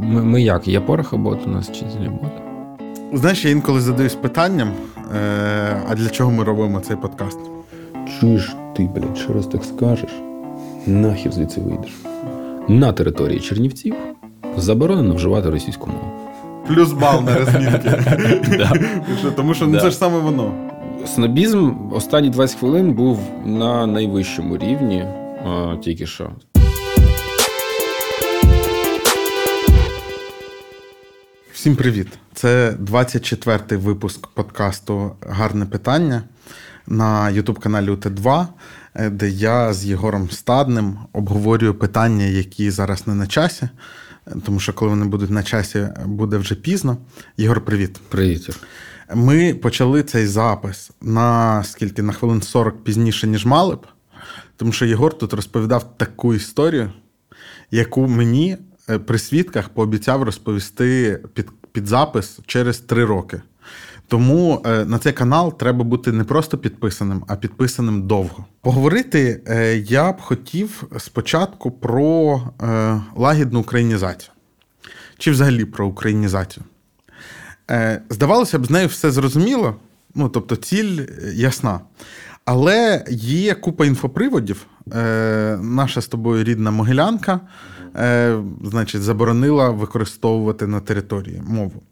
Ми, ми як? Є порохобот у нас чи злібота? Знаєш, я інколи задаюсь питанням, е- а для чого ми робимо цей подкаст? Чуєш ти, блядь, що раз так скажеш? Нахер звідси вийдеш. На території Чернівців заборонено вживати російську мову. Плюс бал на розмінки. Тому що ну, це ж саме воно. Снобізм останні 20 хвилин був на найвищому рівні тільки що. Всім привіт! Це 24-й випуск подкасту Гарне питання на Ютуб-каналі УТ2, де я з Єгором Стадним обговорюю питання, які зараз не на часі. Тому що коли вони будуть на часі, буде вже пізно. Єгор, привіт. Привіт. Ми почали цей запис на скільки на хвилин 40 пізніше, ніж мали б. Тому що Єгор тут розповідав таку історію, яку мені е, при свідках пообіцяв розповісти під, під запис через три роки. Тому е, на цей канал треба бути не просто підписаним, а підписаним довго. Поговорити е, я б хотів спочатку про е, лагідну українізацію. Чи взагалі про українізацію. Здавалося б, з нею все зрозуміло, ну тобто ціль ясна. Але є купа інфоприводів. Наша з тобою рідна Могилянка, значить, заборонила використовувати на території мову.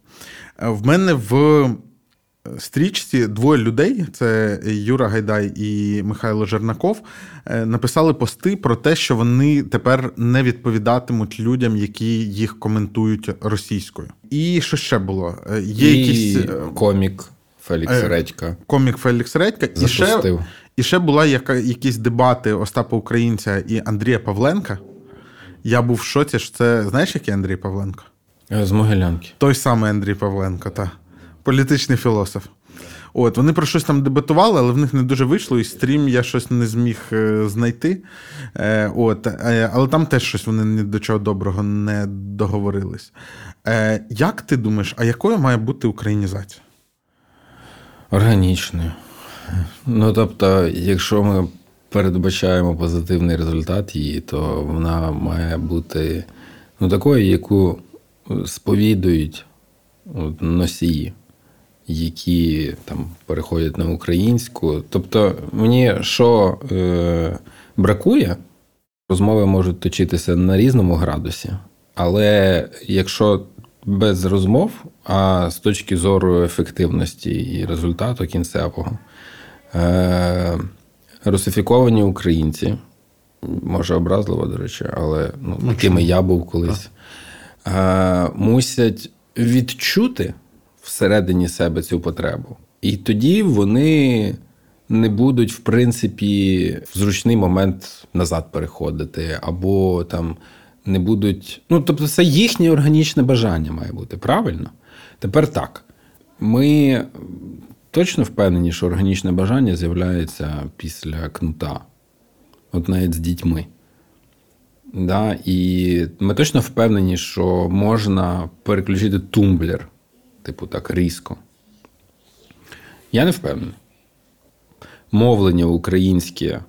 В мене в стрічці двоє людей: це Юра Гайдай і Михайло Жернаков, е, написали пости про те, що вони тепер не відповідатимуть людям, які їх коментують російською. І що ще було? Е, є і якісь е, комік. Фелікс Редька. Комік Фелікс Редька. І ще і ще була яка, якісь дебати Остапа Українця і Андрія Павленка. Я був в шоці, що це знаєш, який Андрій Павленко? З Могилянки. Той самий Андрій Павленко, так політичний філософ. От, Вони про щось там дебатували, але в них не дуже вийшло, і стрім я щось не зміг е, знайти. Е, от, е, Але там теж щось вони ні до чого доброго не договорились. Як ти думаєш, а якою має бути українізація? Органічною. Ну, тобто, якщо ми передбачаємо позитивний результат її, то вона має бути ну, такою, яку сповідують носії які там переходять на українську. Тобто, мені що е, бракує, розмови можуть точитися на різному градусі, але якщо без розмов, а з точки зору ефективності і результату кінцевого, е, русифіковані українці, може образливо, до речі, але ну, ну такими я був колись, е, мусять відчути всередині себе цю потребу. І тоді вони не будуть, в принципі, в зручний момент назад переходити, або там не будуть. Ну, тобто, це їхнє органічне бажання має бути, правильно? Тепер так. Ми точно впевнені, що органічне бажання з'являється після кнута, от навіть з дітьми. Да? І ми точно впевнені, що можна переключити тумблер типу, так, різко. Я не впевнений. Мовлення українське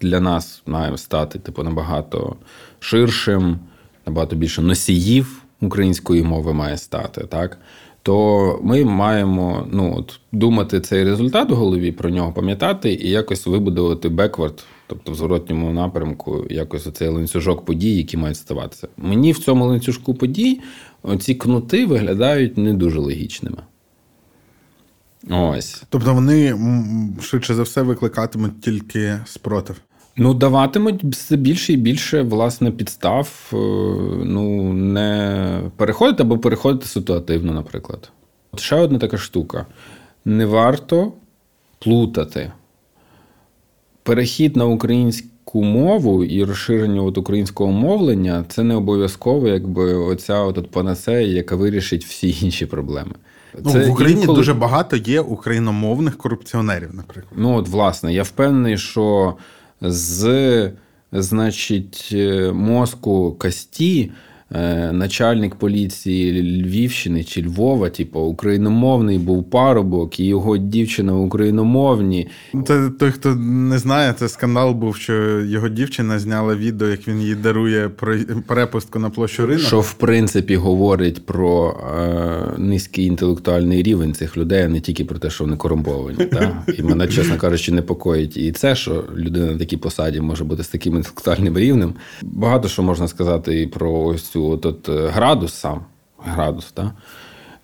для нас має стати типу, набагато ширшим, набагато більше носіїв української мови має стати. так? То ми маємо ну, от, думати цей результат у голові, про нього пам'ятати і якось вибудувати беквард, тобто в зворотньому напрямку, якось оцей ланцюжок подій, які мають ставатися. Мені в цьому ланцюжку подій оці кнути виглядають не дуже логічними. Ось. Тобто вони швидше за все викликатимуть тільки спротив. Ну, даватимуть все більше і більше власне підстав е, ну, не переходити або переходити ситуативно, наприклад. От ще одна така штука: не варто плутати перехід на українську українську мову і розширення от українського мовлення це не обов'язково, якби оця от панацея, яка вирішить всі інші проблеми. Ну, це В Україні інколи... дуже багато є україномовних корупціонерів, наприклад. Ну, от, власне, я впевнений, що з, значить, мозку Касті е, начальник поліції Львівщини чи Львова, типу, україномовний був парубок, і його дівчина україномовні. Це той, хто не знає, це скандал був, що його дівчина зняла відео, як він їй дарує перепустку на площу ринок. Що в принципі говорить про е, низький інтелектуальний рівень цих людей, а не тільки про те, що вони корумповані. Та? І мене, чесно кажучи, непокоїть і це, що людина на такій посаді може бути з таким інтелектуальним рівнем. Багато що можна сказати і про ось цю от, е, градус сам. Градус, та?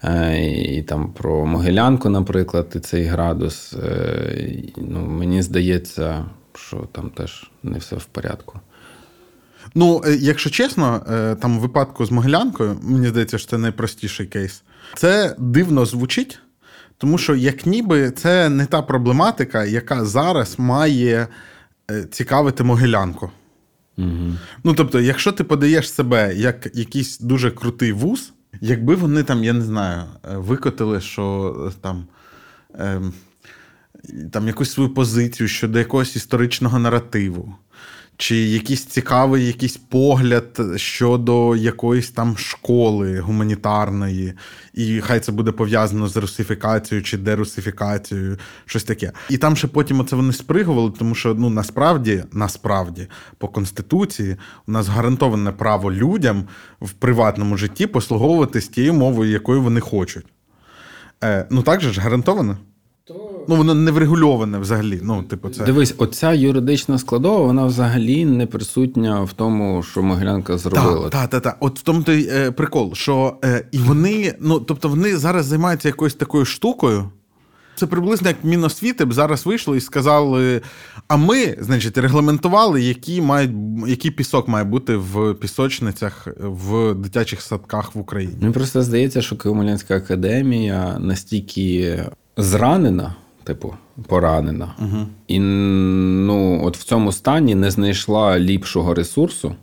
Е, І там про Могилянку, наприклад, і цей градус. Е, Ну, мені здається, що там теж не все в порядку. Ну, якщо чесно, там в випадку з Могилянкою, мені здається, що це найпростіший кейс. Це дивно звучить, тому що як ніби це не та проблематика, яка зараз має цікавити Могилянку. Угу. Ну, тобто, якщо ти подаєш себе як якийсь дуже крутий вуз, якби вони там, я не знаю, е, викотили, що е, там. ем, там якусь свою позицію щодо якогось історичного наративу, чи якийсь цікавий якийсь погляд щодо якоїсь там школи гуманітарної, і хай це буде пов'язано з русифікацією чи дерусифікацією, щось таке. І там ще потім оце вони спригували, тому що ну насправді, насправді, по конституції у нас гарантоване право людям в приватному житті послуговуватись тією мовою, якою вони хочуть. Е, ну так же ж гарантовано. Ну, воно не врегульоване взагалі. Ну, типу, це. Дивись, оця юридична складова, вона взагалі не присутня в тому, що Могилянка зробила. Так, так, так, так. От в тому той е, прикол, що е, і вони, ну тобто, вони зараз займаються якоюсь такою штукою. Це приблизно як Міносвіти б зараз вийшло і сказали: а ми, значить, регламентували, які мають, який пісок має бути в пісочницях в дитячих садках в Україні. Мені просто здається, що Києво-Могилянська академія настільки зранена, типу, поранена, Угу. і ну, от в цьому стані не знайшла ліпшого ресурсу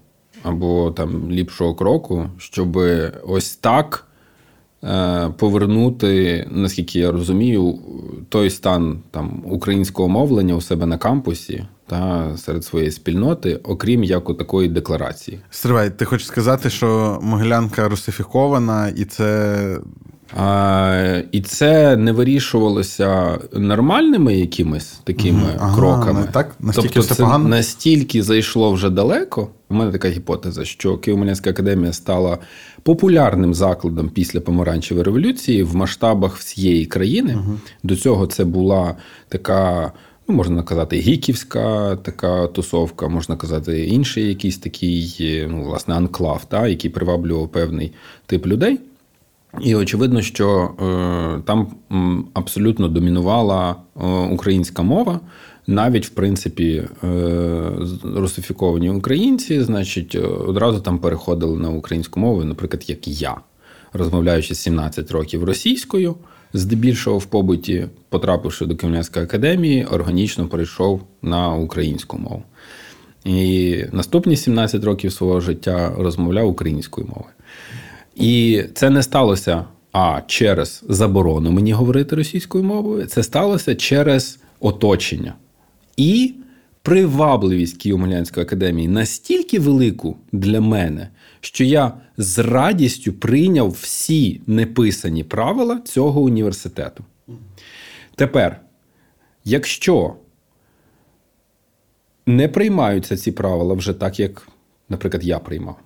або там ліпшого кроку, щоб ось так е, повернути, наскільки я розумію, той стан там українського мовлення у себе на кампусі та серед своєї спільноти, окрім як у такої декларації. Стривай, ти хочеш сказати, що Могилянка русифікована, і це. А, і це не вирішувалося нормальними якимись такими. Ага, кроками. так? Настільки тобто все це погано? настільки зайшло вже далеко. У мене така гіпотеза, що Києво-Могилянська академія стала популярним закладом після помаранчевої революції в масштабах всієї країни. До цього це була така. Ну, можна казати, гіківська така тусовка, можна казати, інший якийсь такий, ну, власне, анклав, та, який приваблював певний тип людей. І очевидно, що е, там абсолютно домінувала е, українська мова. Навіть, в принципі, е, русифіковані українці, значить, одразу там переходили на українську мову, наприклад, як я, розмовляючи 17 років російською, здебільшого в побуті, потрапивши до Київської академії, органічно перейшов на українську мову. І наступні 17 років свого життя розмовляв українською мовою. І це не сталося а через заборону мені говорити російською мовою, це сталося через оточення. І привабливість Києво-Могилянської академії настільки велику для мене, що я з радістю прийняв всі неписані правила цього університету. Тепер, якщо не приймаються ці правила вже так, як, наприклад, я приймав.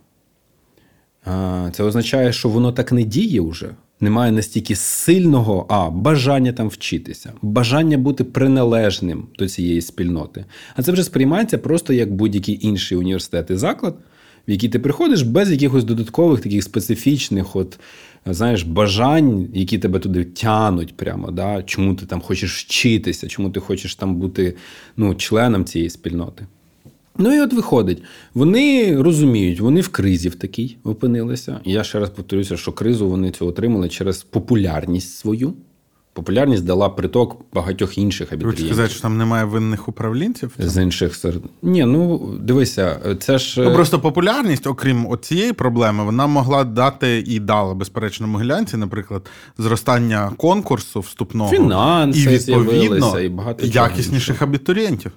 Це означає, що воно так не діє вже. Немає настільки сильного а, бажання там вчитися, бажання бути приналежним до цієї спільноти. А це вже сприймається просто як будь-який інший університет і заклад, в який ти приходиш без якихось додаткових таких специфічних, от, знаєш, бажань, які тебе туди тянуть прямо. Да? Чому ти там хочеш вчитися, чому ти хочеш там бути ну, членом цієї спільноти. Ну і от виходить, вони розуміють, вони в кризі в такій опинилися. Я ще раз повторюся, що кризу вони цю отримали через популярність свою. Популярність дала приток багатьох інших Хочу абітурієнтів. сказати, що там немає винних управлінців. З інших серед. Ні, ну дивися, це ж. Ну, просто популярність, окрім цієї проблеми, вона могла дати і дала, безперечно, Могилянці, наприклад, зростання конкурсу вступного Фінанси і відповідно і багато якісніших абітурієнтів.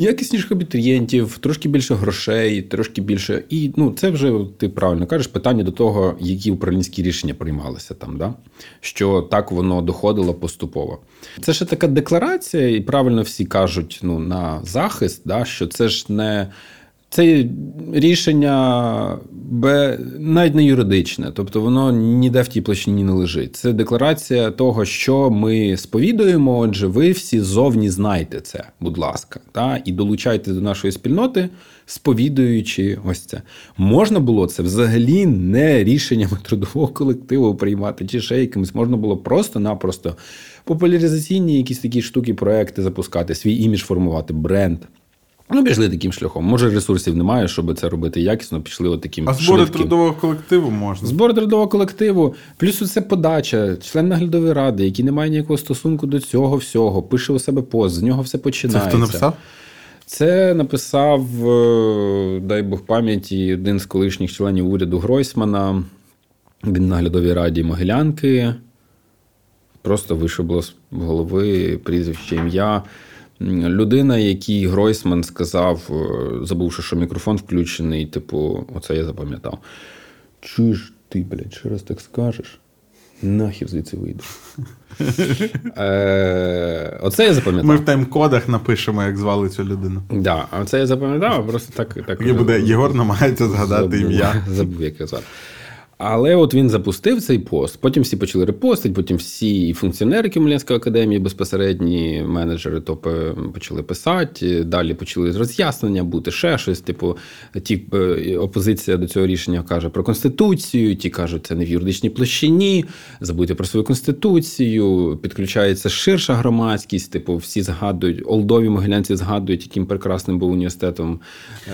Якісніших абітурієнтів, трошки більше грошей, трошки більше. І ну, це вже ти правильно кажеш питання до того, які управлінські рішення приймалися там, да? що так воно доходило поступово. Це ще така декларація, і правильно всі кажуть ну, на захист, да, що це ж не. Це рішення б, навіть не юридичне, тобто воно ніде в тій площині не лежить. Це декларація того, що ми сповідуємо. Отже, ви всі зовні знаєте це, будь ласка, та і долучайте до нашої спільноти, сповідуючи ось це. Можна було це взагалі не рішеннями трудового колективу приймати, чи ще якимось можна було просто-напросто популяризаційні якісь такі штуки, проекти запускати, свій імідж формувати, бренд. Ну, пішли таким шляхом. Може, ресурсів немає, щоб це робити якісно, пішли от таким А збори швидким. трудового колективу можна. Збори трудового колективу, плюс це подача, член наглядової ради, який не має ніякого стосунку до цього всього, пише у себе пост, з нього все Це хто написав? Це написав, е, дай Бог пам'яті, один з колишніх членів уряду Гройсмана. Він в наглядовій раді Могилянки. Просто вишибло з голови прізвище ім'я. Людина, якій Гройсман сказав, е, забувши, що мікрофон включений, типу, оце я запам'ятав. Чуєш ти, блядь, ще раз так скажеш? Нахер звідси вийду. Е, Оце я запам'ятав. Ми в тайм-кодах напишемо, як звали цю людину. Да, а це я запам'ятав, просто так. так буде Єгор намагається згадати ім'я. Забув, як його звати. Але от він запустив цей пост. Потім всі почали репостити, потім всі і функціонери Кемлянської академії, безпосередні менеджери, то почали писати. Далі почали роз'яснення бути, ще щось. Типу, ті е, опозиція до цього рішення каже про конституцію, ті кажуть, це не в юридичній площині. Забудьте про свою конституцію. Підключається ширша громадськість. Типу, всі згадують, олдові могилянці згадують, яким прекрасним був університетом.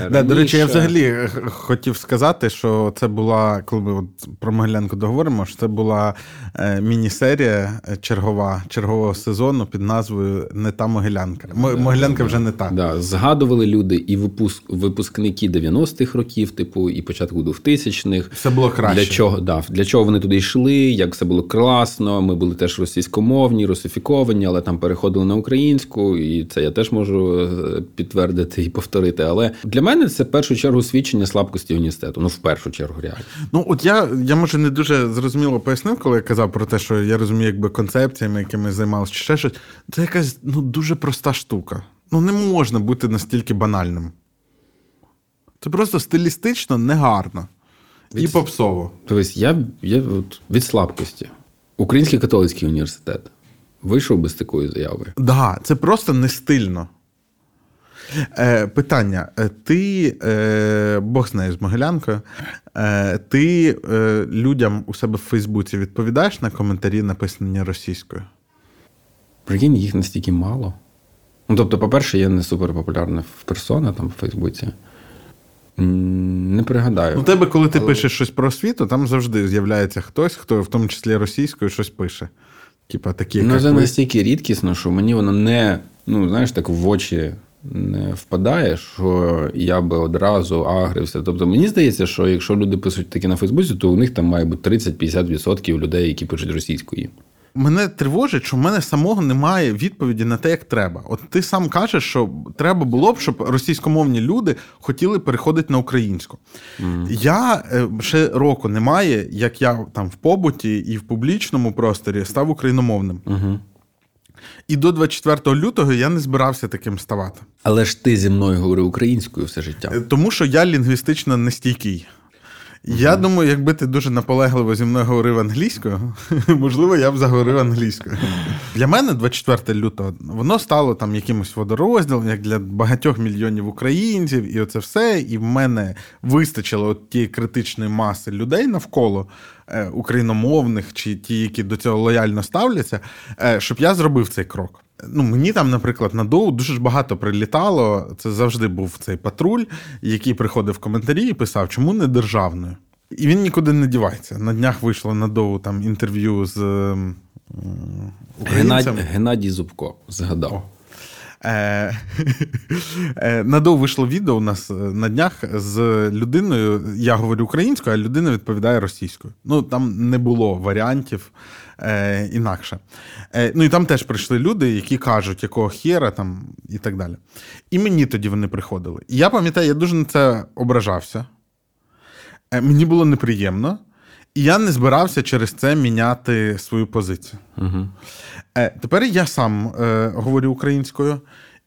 е, Да, до речі, я взагалі е, хотів сказати, що це була, коли про Могилянку договоримо, що це була е, міні-серія е, чергова чергового сезону під назвою Не та Могилянка. Могилянка вже не та. Да, згадували люди і випуск, випускники 90-х років, типу, і початку 2000-х. Все було краще. Для чого, да, для чого вони туди йшли, як все було класно. Ми були теж російськомовні, русифіковані, але там переходили на українську, і це я теж можу е, підтвердити і повторити. Але для мене це в першу чергу свідчення слабкості університету. Ну, в першу чергу, реально. Ну, от я, я може не дуже зрозуміло пояснив, коли я казав про те, що я розумію, якби концепціями, якими займалися, чи ще щось. Це якась ну, дуже проста штука. Ну, не можна бути настільки банальним. Це просто стилістично негарно. І попсово. Тобто я, я от від слабкості. Український католицький університет вийшов без такої заяви. Да, це просто не стильно. Е, питання: Е, ти, е, Бог знає з Могилянкою, е, ти е, людям у себе в Фейсбуці відповідаєш на коментарі, написані російською? Прикинь, їх настільки мало. Ну, тобто, по-перше, я не суперпопулярна в персона там в Фейсбуці. Не пригадаю. У тебе, коли ти пишеш щось про освіту, там завжди з'являється хтось, хто в тому числі російською щось пише. Типа такі, Ну, це ви. настільки рідкісно, що мені воно не, ну, знаєш, так в очі не впадає, що я би одразу агрився. Тобто, мені здається, що якщо люди пишуть таке на Фейсбуці, то у них там має бути 30-50% людей, які пишуть російською. Мене тривожить, що в мене самого немає відповіді на те, як треба. От ти сам кажеш, що треба було б, щоб російськомовні люди хотіли переходити на українську. Я е, ще року немає, як я там в побуті і в публічному просторі став україномовним. Угу. І до 24 лютого я не збирався таким ставати. Але ж ти зі мною говорив українською все життя. Е, Тому що я лінгвістично нестійкий. Я думаю, якби ти дуже наполегливо зі мною говорив англійською, можливо, я б заговорив англійською. Для мене 24 лютого воно стало там якимось водорозділом, як для багатьох мільйонів українців, і оце все. І в мене вистачило от тієї критичної маси людей навколо е, україномовних чи ті, які до цього лояльно ставляться, е, щоб я зробив цей крок. Ну, мені там, наприклад, на доу дуже ж багато прилітало. Це завжди був цей патруль, який приходив в коментарі і писав, чому не державною. І він нікуди не дівається. На днях вийшло на доу там інтерв'ю з ем, Геннадій, українцем. Геннадій Зубко згадав. Е, е, Надов вийшло відео у нас е, на днях з людиною. Я говорю українською, а людина відповідає російською. Ну там не було варіантів е, інакше. Е, Ну і там теж прийшли люди, які кажуть, якого хера там і так далі. І мені тоді вони приходили. І я пам'ятаю, я дуже на це ображався. Е, Мені було неприємно, і я не збирався через це міняти свою позицію. Угу. Е, Тепер я сам е, говорю українською,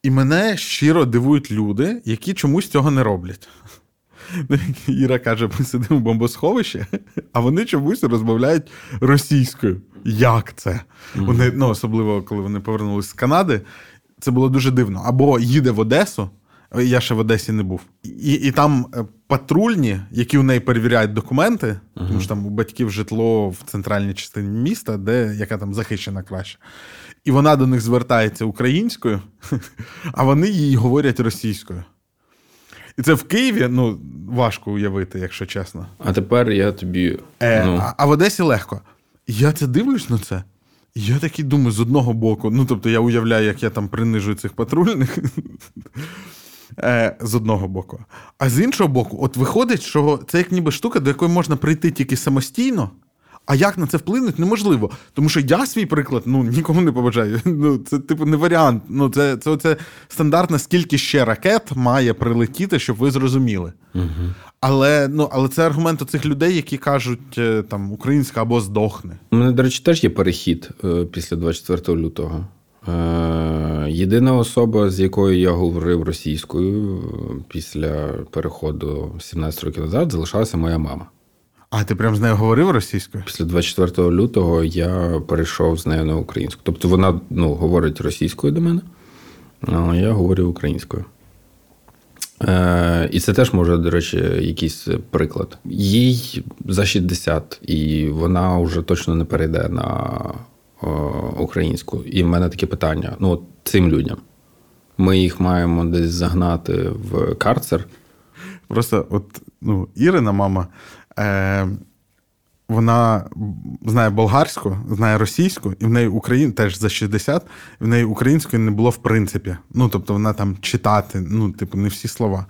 і мене щиро дивують люди, які чомусь цього не роблять. Ну, Іра каже: ми сидимо в бомбосховищі, а вони чомусь розмовляють російською. Як це? Вони, ну, особливо, коли вони повернулися з Канади, це було дуже дивно. Або їде в Одесу, я ще в Одесі не був, і, і там е, патрульні, які у неї перевіряють документи, тому що там у батьків житло в центральній частині міста, де яка там захищена краще. І вона до них звертається українською, а вони їй говорять російською. І це в Києві ну, важко уявити, якщо чесно. А тепер я тобі. Е, ну, а, а в Одесі легко. Я це дивлюсь на це. Я такий думаю, з одного боку, ну тобто я уявляю, як я там принижую цих патрульних. Е, з одного боку. А з іншого боку, от виходить, що це як ніби штука, до якої можна прийти тільки самостійно. А як на це вплинуть, неможливо. Тому що я свій приклад ну, нікому не побажаю. Ну, це, типу, не варіант. Ну, це, це, це стандартно, скільки ще ракет має прилетіти, щоб ви зрозуміли. угу. Але, ну, але це аргумент оцих людей, які кажуть, е, там, українська або здохне. У мене, до речі, теж є перехід е, після 24 лютого. Е, Єдина особа, з якою я говорив російською після переходу 17 років назад, залишалася моя мама. А ти прям з нею говорив російською? Після 24 лютого я перейшов з нею на українську. Тобто вона ну, говорить російською до мене, а я говорю українською. Е, і це теж може, до речі, якийсь приклад. Їй за 60, і вона вже точно не перейде на о, українську. І в мене таке питання: ну, от цим людям. Ми їх маємо десь загнати в карцер. Просто от ну, Ірина, мама, е, вона знає болгарську, знає російську, і в неї Україн теж за 60, в неї української не було в принципі. Ну, тобто вона там читати, ну, типу, не всі слова.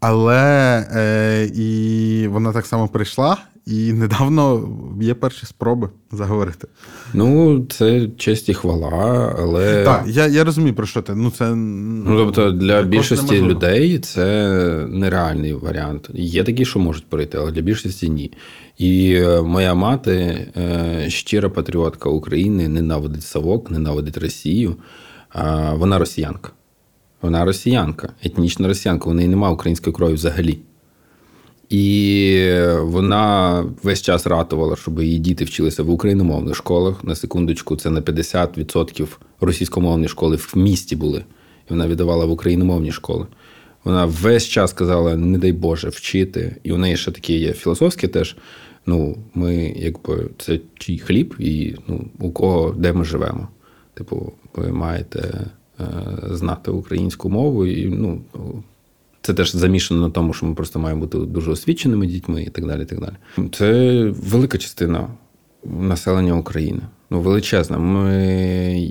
Але е, і вона так само прийшла, і недавно є перші спроби заговорити. Ну, це честь і хвала, але. Так, я, я розумію, про що ти. Ну, це, Ну, тобто, для більшості неможливо. людей це нереальний варіант. Є такі, що можуть пройти, але для більшості ні. І е, моя мати, е, щира патріотка України, ненавидить Савок, ненавидить Росію. Вона росіянка. Вона росіянка, етнічна росіянка. У неї немає української крові взагалі. І вона весь час ратувала, щоб її діти вчилися в україномовних школах. На секундочку, це на 50% російськомовні школи в місті були. І вона віддавала в україномовні школи. Вона весь час казала: не дай Боже, вчити. І у неї ще такі є філософські теж. Ну, ми, якби, це чий хліб, і ну, у кого де ми живемо. Типу, ви маєте е, знати українську мову, і ну, це теж замішано на тому, що ми просто маємо бути дуже освіченими дітьми і так далі. І так далі. Це велика частина населення України. Ну, величезна. Ми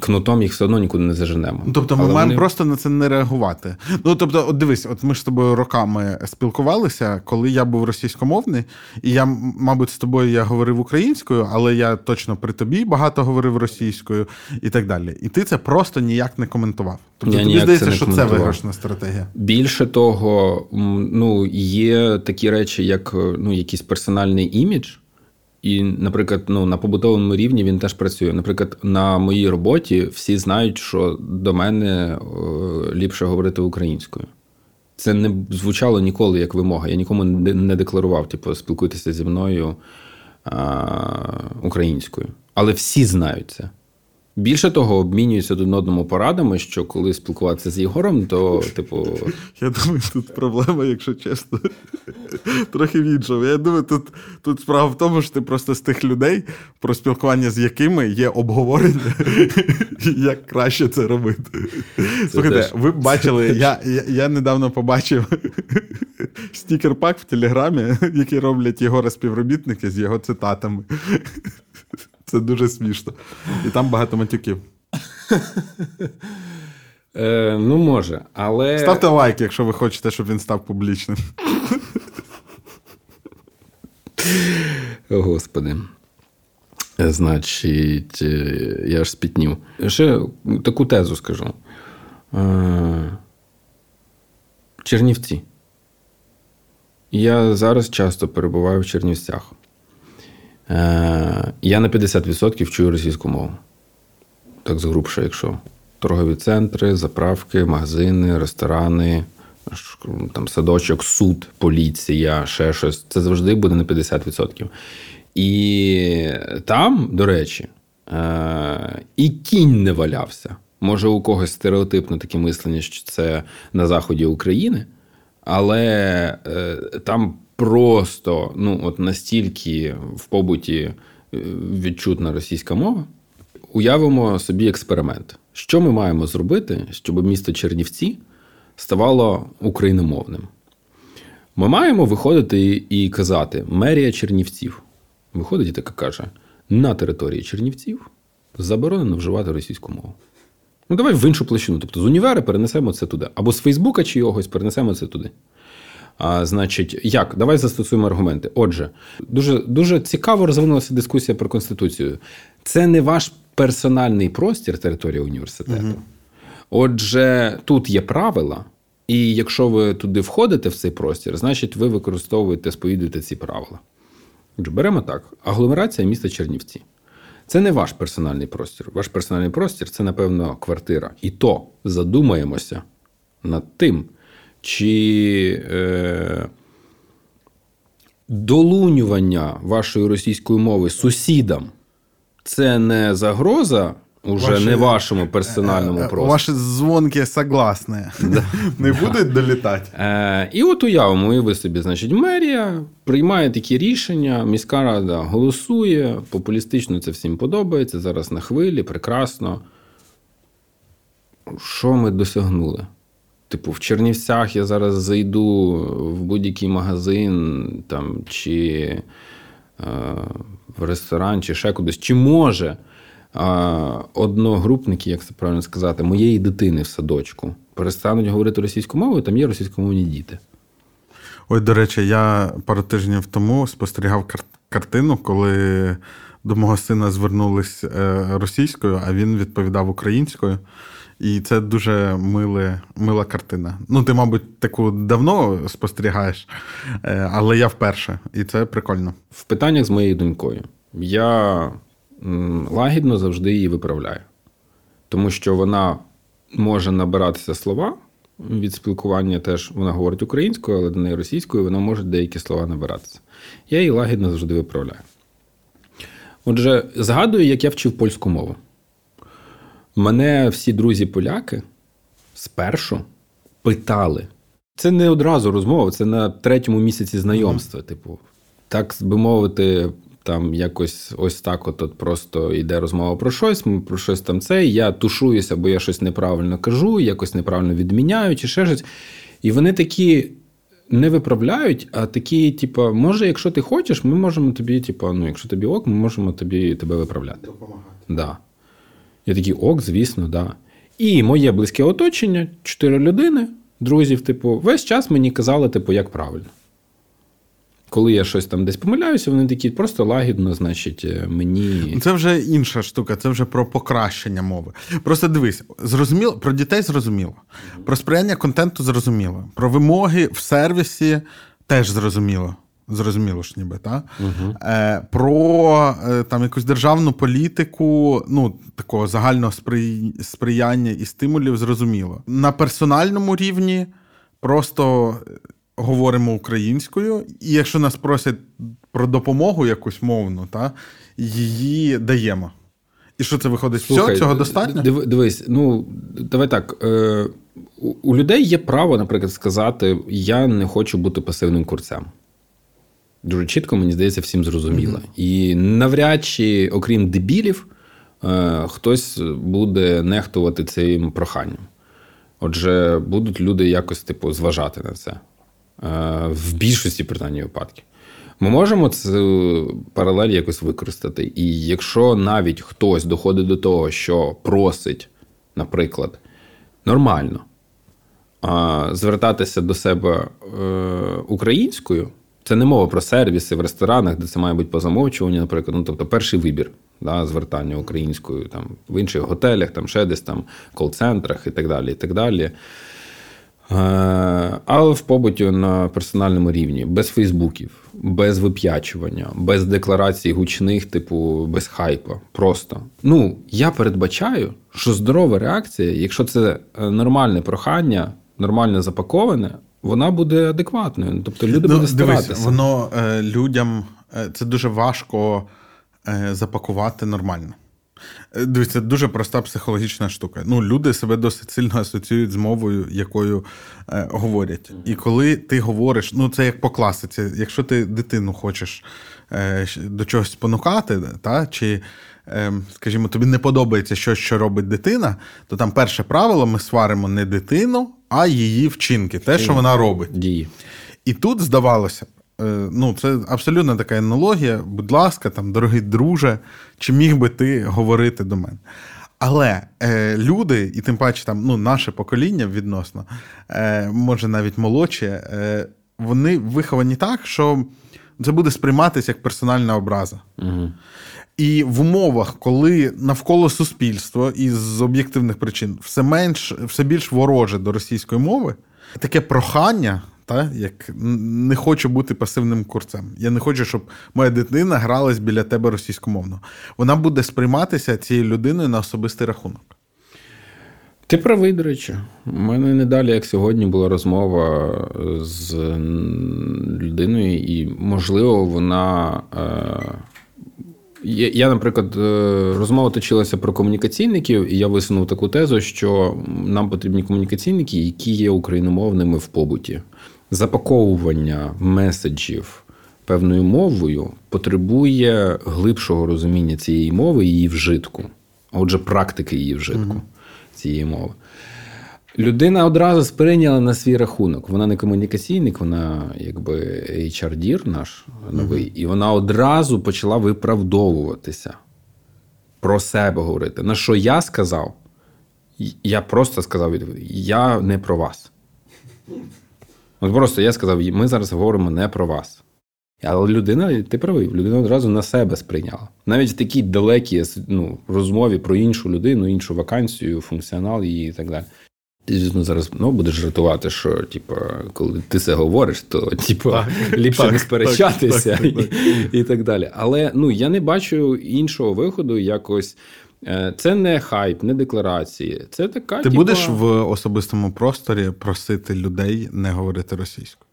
кнутом їх все одно нікуди не заженемо. Ну, Тобто ми Але маємо вони- просто на це не реагувати. Ну тобто, от дивись, от ми ж з тобою роками спілкувалися, коли я був російськомовний, і я, мабуть, з тобою я говорив українською, але я точно при тобі багато говорив російською і так далі. І ти це просто ніяк не коментував. Тобто Я тобі здається, це не що це виграшна стратегія. Більше того, ну, є такі речі, як ну, якийсь персональний імідж. І, наприклад, ну, на побутовому рівні він теж працює. Наприклад, на моїй роботі всі знають, що до мене е, ліпше говорити українською. Це не звучало ніколи як вимога. Я нікому не декларував, типу, спілкуйтеся зі мною а, українською. Але всі знають це. Більше того, обмінюються один одному порадами, що коли спілкуватися з Єгором, то, типу, Я думаю, тут проблема, якщо чесно, трохи в іншому. Я думаю, тут, тут справа в тому, що ти просто з тих людей, про спілкування з якими є обговорення, як краще це робити. Слухайте, теж- ви бачили, я, я, я недавно побачив стікер-пак в Телеграмі, який роблять його співробітники з його цитатами. Це дуже смішно. І там багато матюків. Е, ну, може, але. Ставте лайк, якщо ви хочете, щоб він став публічним. О, Господи. Значить, е, я ж спітнів. Ще таку тезу скажу. Е, Чернівці. Я зараз часто перебуваю в Чернівцях. Е, Я на 50% чую російську мову. Так згрубше, якщо. Торгові центри, заправки, магазини, ресторани, там садочок, суд, поліція, ще щось. Це завжди буде на 50%. І там, до речі, е, і кінь не валявся. Може, у когось стереотипне таке мислення, що це на заході України, але е, там просто ну, от настільки в побуті е, відчутна російська мова. Уявимо собі експеримент. Що ми маємо зробити, щоб місто Чернівці ставало україномовним? Ми маємо виходити і- казати: мерія Чернівців. Виходить і така каже: на території Чернівців заборонено вживати російську мову. Ну, давай в іншу площину. Тобто з універа перенесемо це туди. Або з Фейсбука чи йогось перенесемо це туди. А, значить, як? Давай застосуємо аргументи. Отже, дуже, дуже цікаво розвинулася дискусія про Конституцію. Це не ваш персональний простір території університету. Отже, тут є правила, і якщо ви туди входите в цей простір, значить ви використовуєте, сповідуєте ці правила. Отже, беремо так: агломерація міста Чернівці. Це не ваш персональний простір. Ваш персональний простір це, напевно, квартира. І то задумаємося над тим, чи е, долунювання вашої російської мови сусідам це не загроза уже Ваші- не вашому персональному Е, простору. Ваші дзвонки согласні. Не будуть долітати. Е, і от уявимо, уяви собі, значить, мерія приймає такі рішення, міська рада голосує, популістично це всім подобається, зараз на хвилі, прекрасно. Що ми досягнули? Типу, в Чернівцях я зараз зайду в будь-який магазин там, чи е, в ресторан, чи ще кудись. Чи може е, одногрупники, як це правильно сказати, моєї дитини в садочку перестануть говорити російською мовою, там є російськомовні діти. Ой, до речі, я пару тижнів тому спостерігав кар- картину, коли до мого сина звернулись е, російською, а він відповідав українською. І це дуже миле, мила картина. Ну, ти, мабуть, таку давно спостерігаєш, е, але я вперше, і це прикольно. В питаннях з моєю донькою я лагідно завжди її виправляю, тому що вона може набиратися слова від спілкування теж вона говорить українською, але до неї російською, вона може деякі слова набиратися. Я її лагідно завжди виправляю. Отже, згадую, як я вчив польську мову. Мене всі друзі-поляки спершу питали. Це не одразу розмова, це на третьому місяці знайомства. Типу, так би мовити, там якось ось так: от, от просто йде розмова про щось, про щось там це. Я тушуюся, бо я щось неправильно кажу, якось неправильно відміняю, чи ще щось. І вони такі не виправляють, а такі, типу, може, якщо ти хочеш, ми можемо тобі, типу, ну, якщо тобі ок, ми можемо тобі тебе виправляти. Допомагати. Да. Я такий, ок, звісно, да. І моє близьке оточення, чотири людини, друзів, типу, весь час мені казали, типу, як правильно. Коли я щось там десь помиляюся, вони такі просто лагідно, значить, е, мені. Це вже інша штука, це вже про покращення мови. Просто дивись, зрозуміло, про дітей зрозуміло, про сприяння контенту зрозуміло, про вимоги в сервісі теж зрозуміло. Зрозуміло ж ніби, так? Угу. Е, про е, там якусь державну політику, ну, такого загального спри... сприяння і стимулів зрозуміло. На персональному рівні просто говоримо українською, і якщо нас просять про допомогу якусь мовну, та, її даємо. І що це виходить? Все, цього достатньо? Див, дивись, ну давай так. Е, у людей є право, наприклад, сказати: я не хочу бути пасивним курцем. Дуже чітко, мені здається, всім зрозуміло. Mm-hmm. І навряд чи, окрім дебілів, е, хтось буде нехтувати цим проханням. Отже, будуть люди якось типу зважати на це. Е, в більшості принаймні випадків. Ми можемо цю паралель якось використати. І якщо навіть хтось доходить до того, що просить, наприклад, нормально. Звертатися до себе е, українською це не мова про сервіси в ресторанах, де це має бути по замовчуванню, наприклад. Ну, тобто перший вибір да, звертання українською там, в інших готелях, там, ще десь там, кол-центрах і так далі. і так далі. Але в побуті на персональному рівні, без Фейсбуків, без вип'ячування, без декларацій гучних, типу без хайпа. Просто. Ну, я передбачаю, що здорова реакція, якщо це е, нормальне прохання, нормально запаковане, вона буде адекватною. Тобто люди Ну, будуть дивись, старатися. воно е, людям е, це дуже важко е, запакувати нормально. Е, Дивись, це дуже проста психологічна штука. Ну, люди себе досить сильно асоціюють з мовою, якою е, говорять. І коли ти говориш, ну це як по класиці, якщо ти дитину хочеш е, до чогось спонукати, та, чи, скажімо, тобі не подобається щось, що робить дитина, то там перше правило: ми сваримо не дитину, а її вчинки, те, що вона робить. Дії. І тут здавалося е, ну це абсолютно така аналогія. Будь ласка, там, дорогий друже, чи міг би ти говорити до мене? Але е, люди, і тим паче там ну, наше покоління відносно, е, може навіть молодші, е, вони виховані так, що це буде сприйматися як персональна образа. Угу. І в умовах, коли навколо суспільства із об'єктивних причин все менш, все більш вороже до російської мови, таке прохання, та, як не хочу бути пасивним курцем. Я не хочу, щоб моя дитина гралась біля тебе російськомовно. Вона буде сприйматися цією людиною на особистий рахунок. Ти правий, до речі. У мене не далі, як сьогодні, була розмова з людиною, і, можливо, вона. Е... Я, наприклад, е, розмова точилася про комунікаційників, і я висунув таку тезу, що нам потрібні комунікаційники, які є україномовними в побуті. Запаковування меседжів певною мовою потребує глибшого розуміння цієї мови і її вжитку, а отже, практики її вжитку цієї мови. Людина одразу сприйняла на свій рахунок. Вона не комунікаційник, вона якби HR-дір наш новий, і вона одразу почала виправдовуватися про себе говорити. На що я сказав? Я просто сказав я не про вас. От просто я сказав, ми зараз говоримо не про вас. Але людина, ти правий, людина одразу на себе сприйняла. Навіть в такій далекій ну, розмові про іншу людину, іншу вакансію, функціонал її і так далі. Ти, звісно, зараз ну, будеш жартувати, що типу, коли ти це говориш, то типу, ліпше так, не сперечатися так, так, так, і, і так далі. Але ну, я не бачу іншого виходу якось. Е, Це не хайп, не декларації. Це така. Ти типу, будеш в особистому просторі просити людей не говорити російською?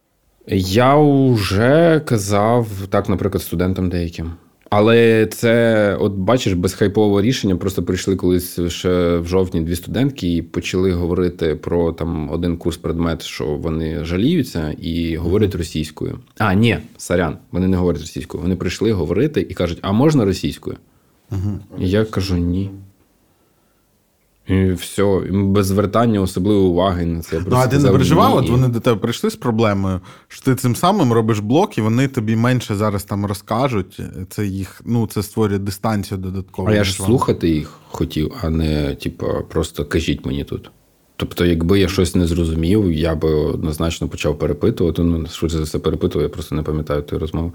Я вже казав так, наприклад, студентам деяким. Але це, от бачиш, безхайпове рішення. Просто прийшли колись ще в жовтні дві студентки і почали говорити про там один курс предмет, що вони жаліються і говорять російською. А, ні, сорян, вони не говорять російською. Вони прийшли говорити і кажуть, а можна російською? Угу. І я кажу ні. І все, без звертання особливої уваги на це. Ну, а ти не переживав, от вони до тебе прийшли з проблемою, що ти цим самим робиш блок, і вони тобі менше зараз там розкажуть. Це їх, ну, це створює дистанцію додатково. А я ж слухати їх хотів, а не типу, просто кажіть мені тут. Тобто, якби я щось не зрозумів, я би однозначно почав перепитувати. Ну, швидше за все перепитував, я просто не пам'ятаю тої розмови.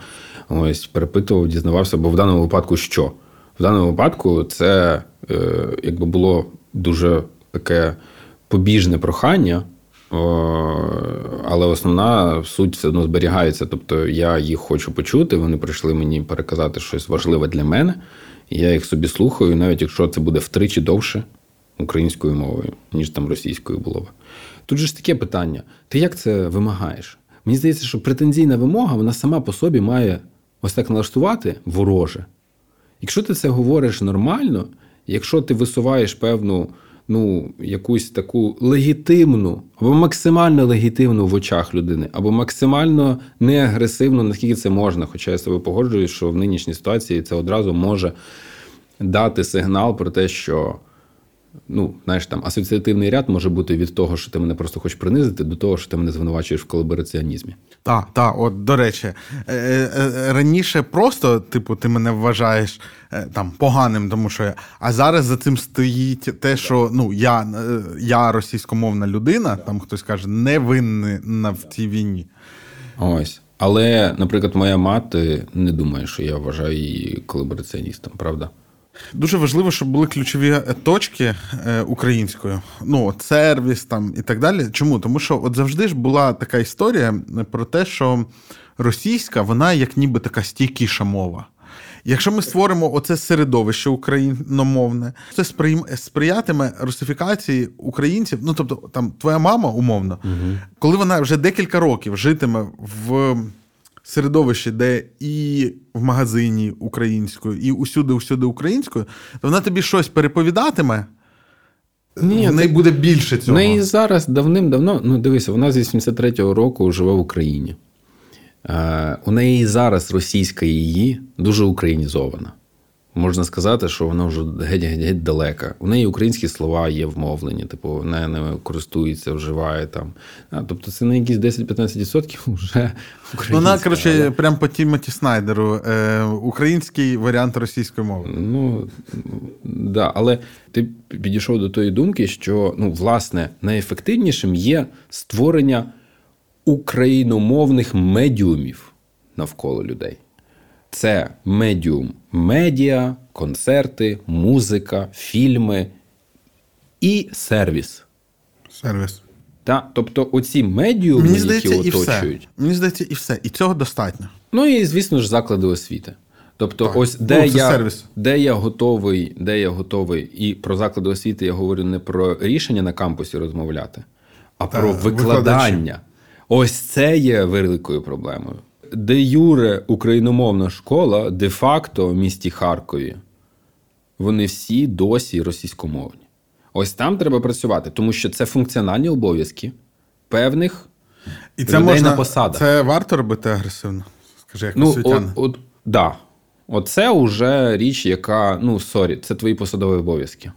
Ось перепитував, дізнавався, бо в даному випадку що? В даному випадку це е, якби було дуже таке побіжне прохання, але основна суть все одно зберігається. Тобто я їх хочу почути, вони прийшли мені переказати щось важливе для мене. Я їх собі слухаю, навіть якщо це буде втричі довше українською мовою, ніж там російською було б. Тут же ж таке питання: ти як це вимагаєш? Мені здається, що претензійна вимога вона сама по собі має ось так налаштувати вороже. Якщо ти це говориш нормально, якщо ти висуваєш певну ну, якусь таку легітимну або максимально легітимну в очах людини, або максимально неагресивну, наскільки це можна, хоча я з тобою погоджуюсь, що в нинішній ситуації це одразу може дати сигнал про те, що Ну, знаєш, там асоціативний ряд може бути від того, що ти мене просто хочеш принизити, до того, що ти мене звинувачуєш в колабораціонізмі. Так, так, от до речі, е, е, раніше просто, типу, ти мене вважаєш е, там поганим, тому що я. А зараз за цим стоїть те, що ну я я російськомовна людина, там хтось каже, не винна в цій війні. Ось. Але, наприклад, моя мати не думає, що я вважаю її колабораціоністом, правда? Дуже важливо, щоб були ключові точки е, українською, ну от сервіс там і так далі. Чому? Тому що от завжди ж була така історія про те, що російська, вона як ніби така стійкіша мова. Якщо ми створимо оце середовище україномовне, це сприятиме русифікації українців. Ну тобто, там твоя мама умовно, угу. коли вона вже декілька років житиме в середовище, де і в магазині українською, і усюди-усюди українською, то вона тобі щось переповідатиме. Ні, в неї буде більше цього. В неї зараз давним-давно, ну дивися, вона з 83-го року живе в Україні. Е, У неї зараз російська її дуже українізована. Можна сказати, що вона вже геть-геть далека. У неї українські слова є вмовлені, типу, вона ними користується, вживає там. А, Тобто це на якісь 10-15% вже українська. Вона, коротше, але... прям по Тімоті Снайдеру. Е, Український варіант російської мови. Ну, да, але ти підійшов до тої думки, що ну, власне найефективнішим є створення україномовних медіумів навколо людей. Це медіум медіа, концерти, музика, фільми і сервіс. Сервіс. Та, Тобто оці медіуми, Мені здається, які оточують. І все. Мені здається, і все. І цього достатньо. Ну і, звісно ж, заклади освіти. Тобто, так. ось де ну, я де я готовий, де я готовий, і про заклади освіти я говорю не про рішення на кампусі розмовляти, а Та, про викладання. Викладачі. Ось це є великою проблемою де Юре україномовна школа, де-факто в місті Харкові, вони всі досі російськомовні. Ось там треба працювати, тому що це функціональні обов'язки певних І це людей можна, на посадах. Це варто робити агресивно? Скажи, як ну, от, от, да. Оце вже річ, яка, ну sorry, це твої посадові обов'язки.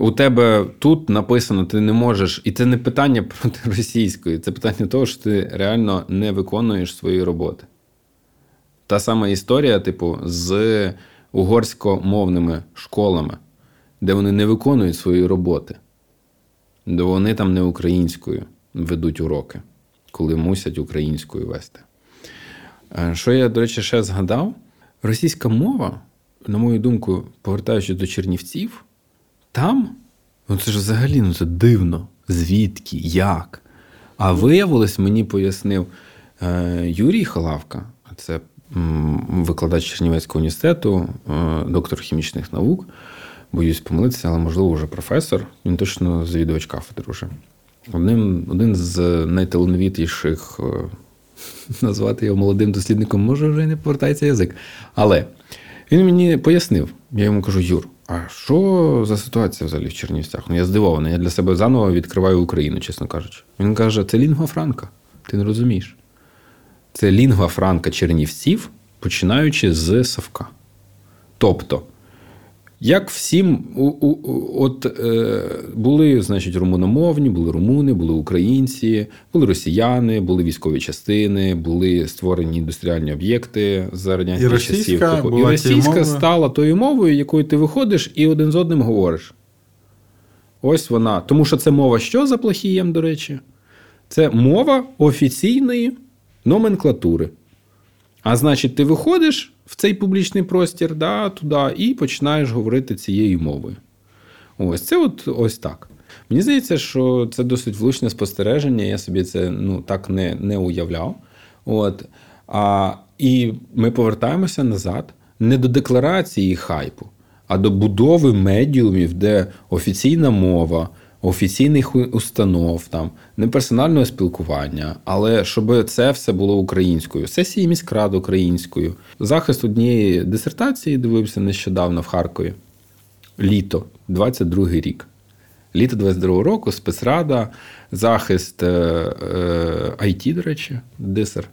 У тебе тут написано, ти не можеш, і це не питання проти російської, це питання того, що ти реально не виконуєш свої роботи. Та сама історія, типу, з угорськомовними школами, де вони не виконують свої роботи, де вони там не українською ведуть уроки, коли мусять українською вести. Е, що я, до речі, ще згадав? Російська мова, на мою думку, повертаючись до Чернівців. Там? Ну це ж взагалі ну це дивно. Звідки, як? А виявилось, мені пояснив е, Юрій Халавка, це викладач Чернівецького університету, е, доктор хімічних наук. Боюсь помилитися, але, можливо, вже професор. Він точно завідувач кафедри вже. Одним, Один з найталановітіших, е, назвати його молодим дослідником, може вже не повертається язик. Але він мені пояснив, я йому кажу: Юр, а що за ситуація взагалі в Чернівцях? Ну я здивований. Я для себе заново відкриваю Україну, чесно кажучи. Він каже: це лінгва франка. Ти не розумієш. Це лінгва франка чернівців, починаючи з Савка. Тобто. Як всім, от е, були, значить, румуномовні, були румуни, були українці, були росіяни, були військові частини, були створені індустріальні об'єкти за радянських часів. Була і російська стала тою мовою, якою ти виходиш і один з одним говориш. Ось вона. Тому що це мова що за плохієм, до речі? Це мова офіційної номенклатури. А значить, ти виходиш в цей публічний простір, да, туди, і починаєш говорити цією мовою. Ось це от ось так. Мені здається, що це досить влучне спостереження, я собі це ну, так не не уявляв. От. А, І ми повертаємося назад не до декларації хайпу, а до будови медіумів, де офіційна мова, офіційних установ, там неперсонального спілкування, але щоб це все було українською. Сесії міськрад українською. Захист однієї дисертації дивився нещодавно в Харкові. Літо, 22-й рік. Літо 22-го року спецрада, захист е, е, IT, до речі, дисер.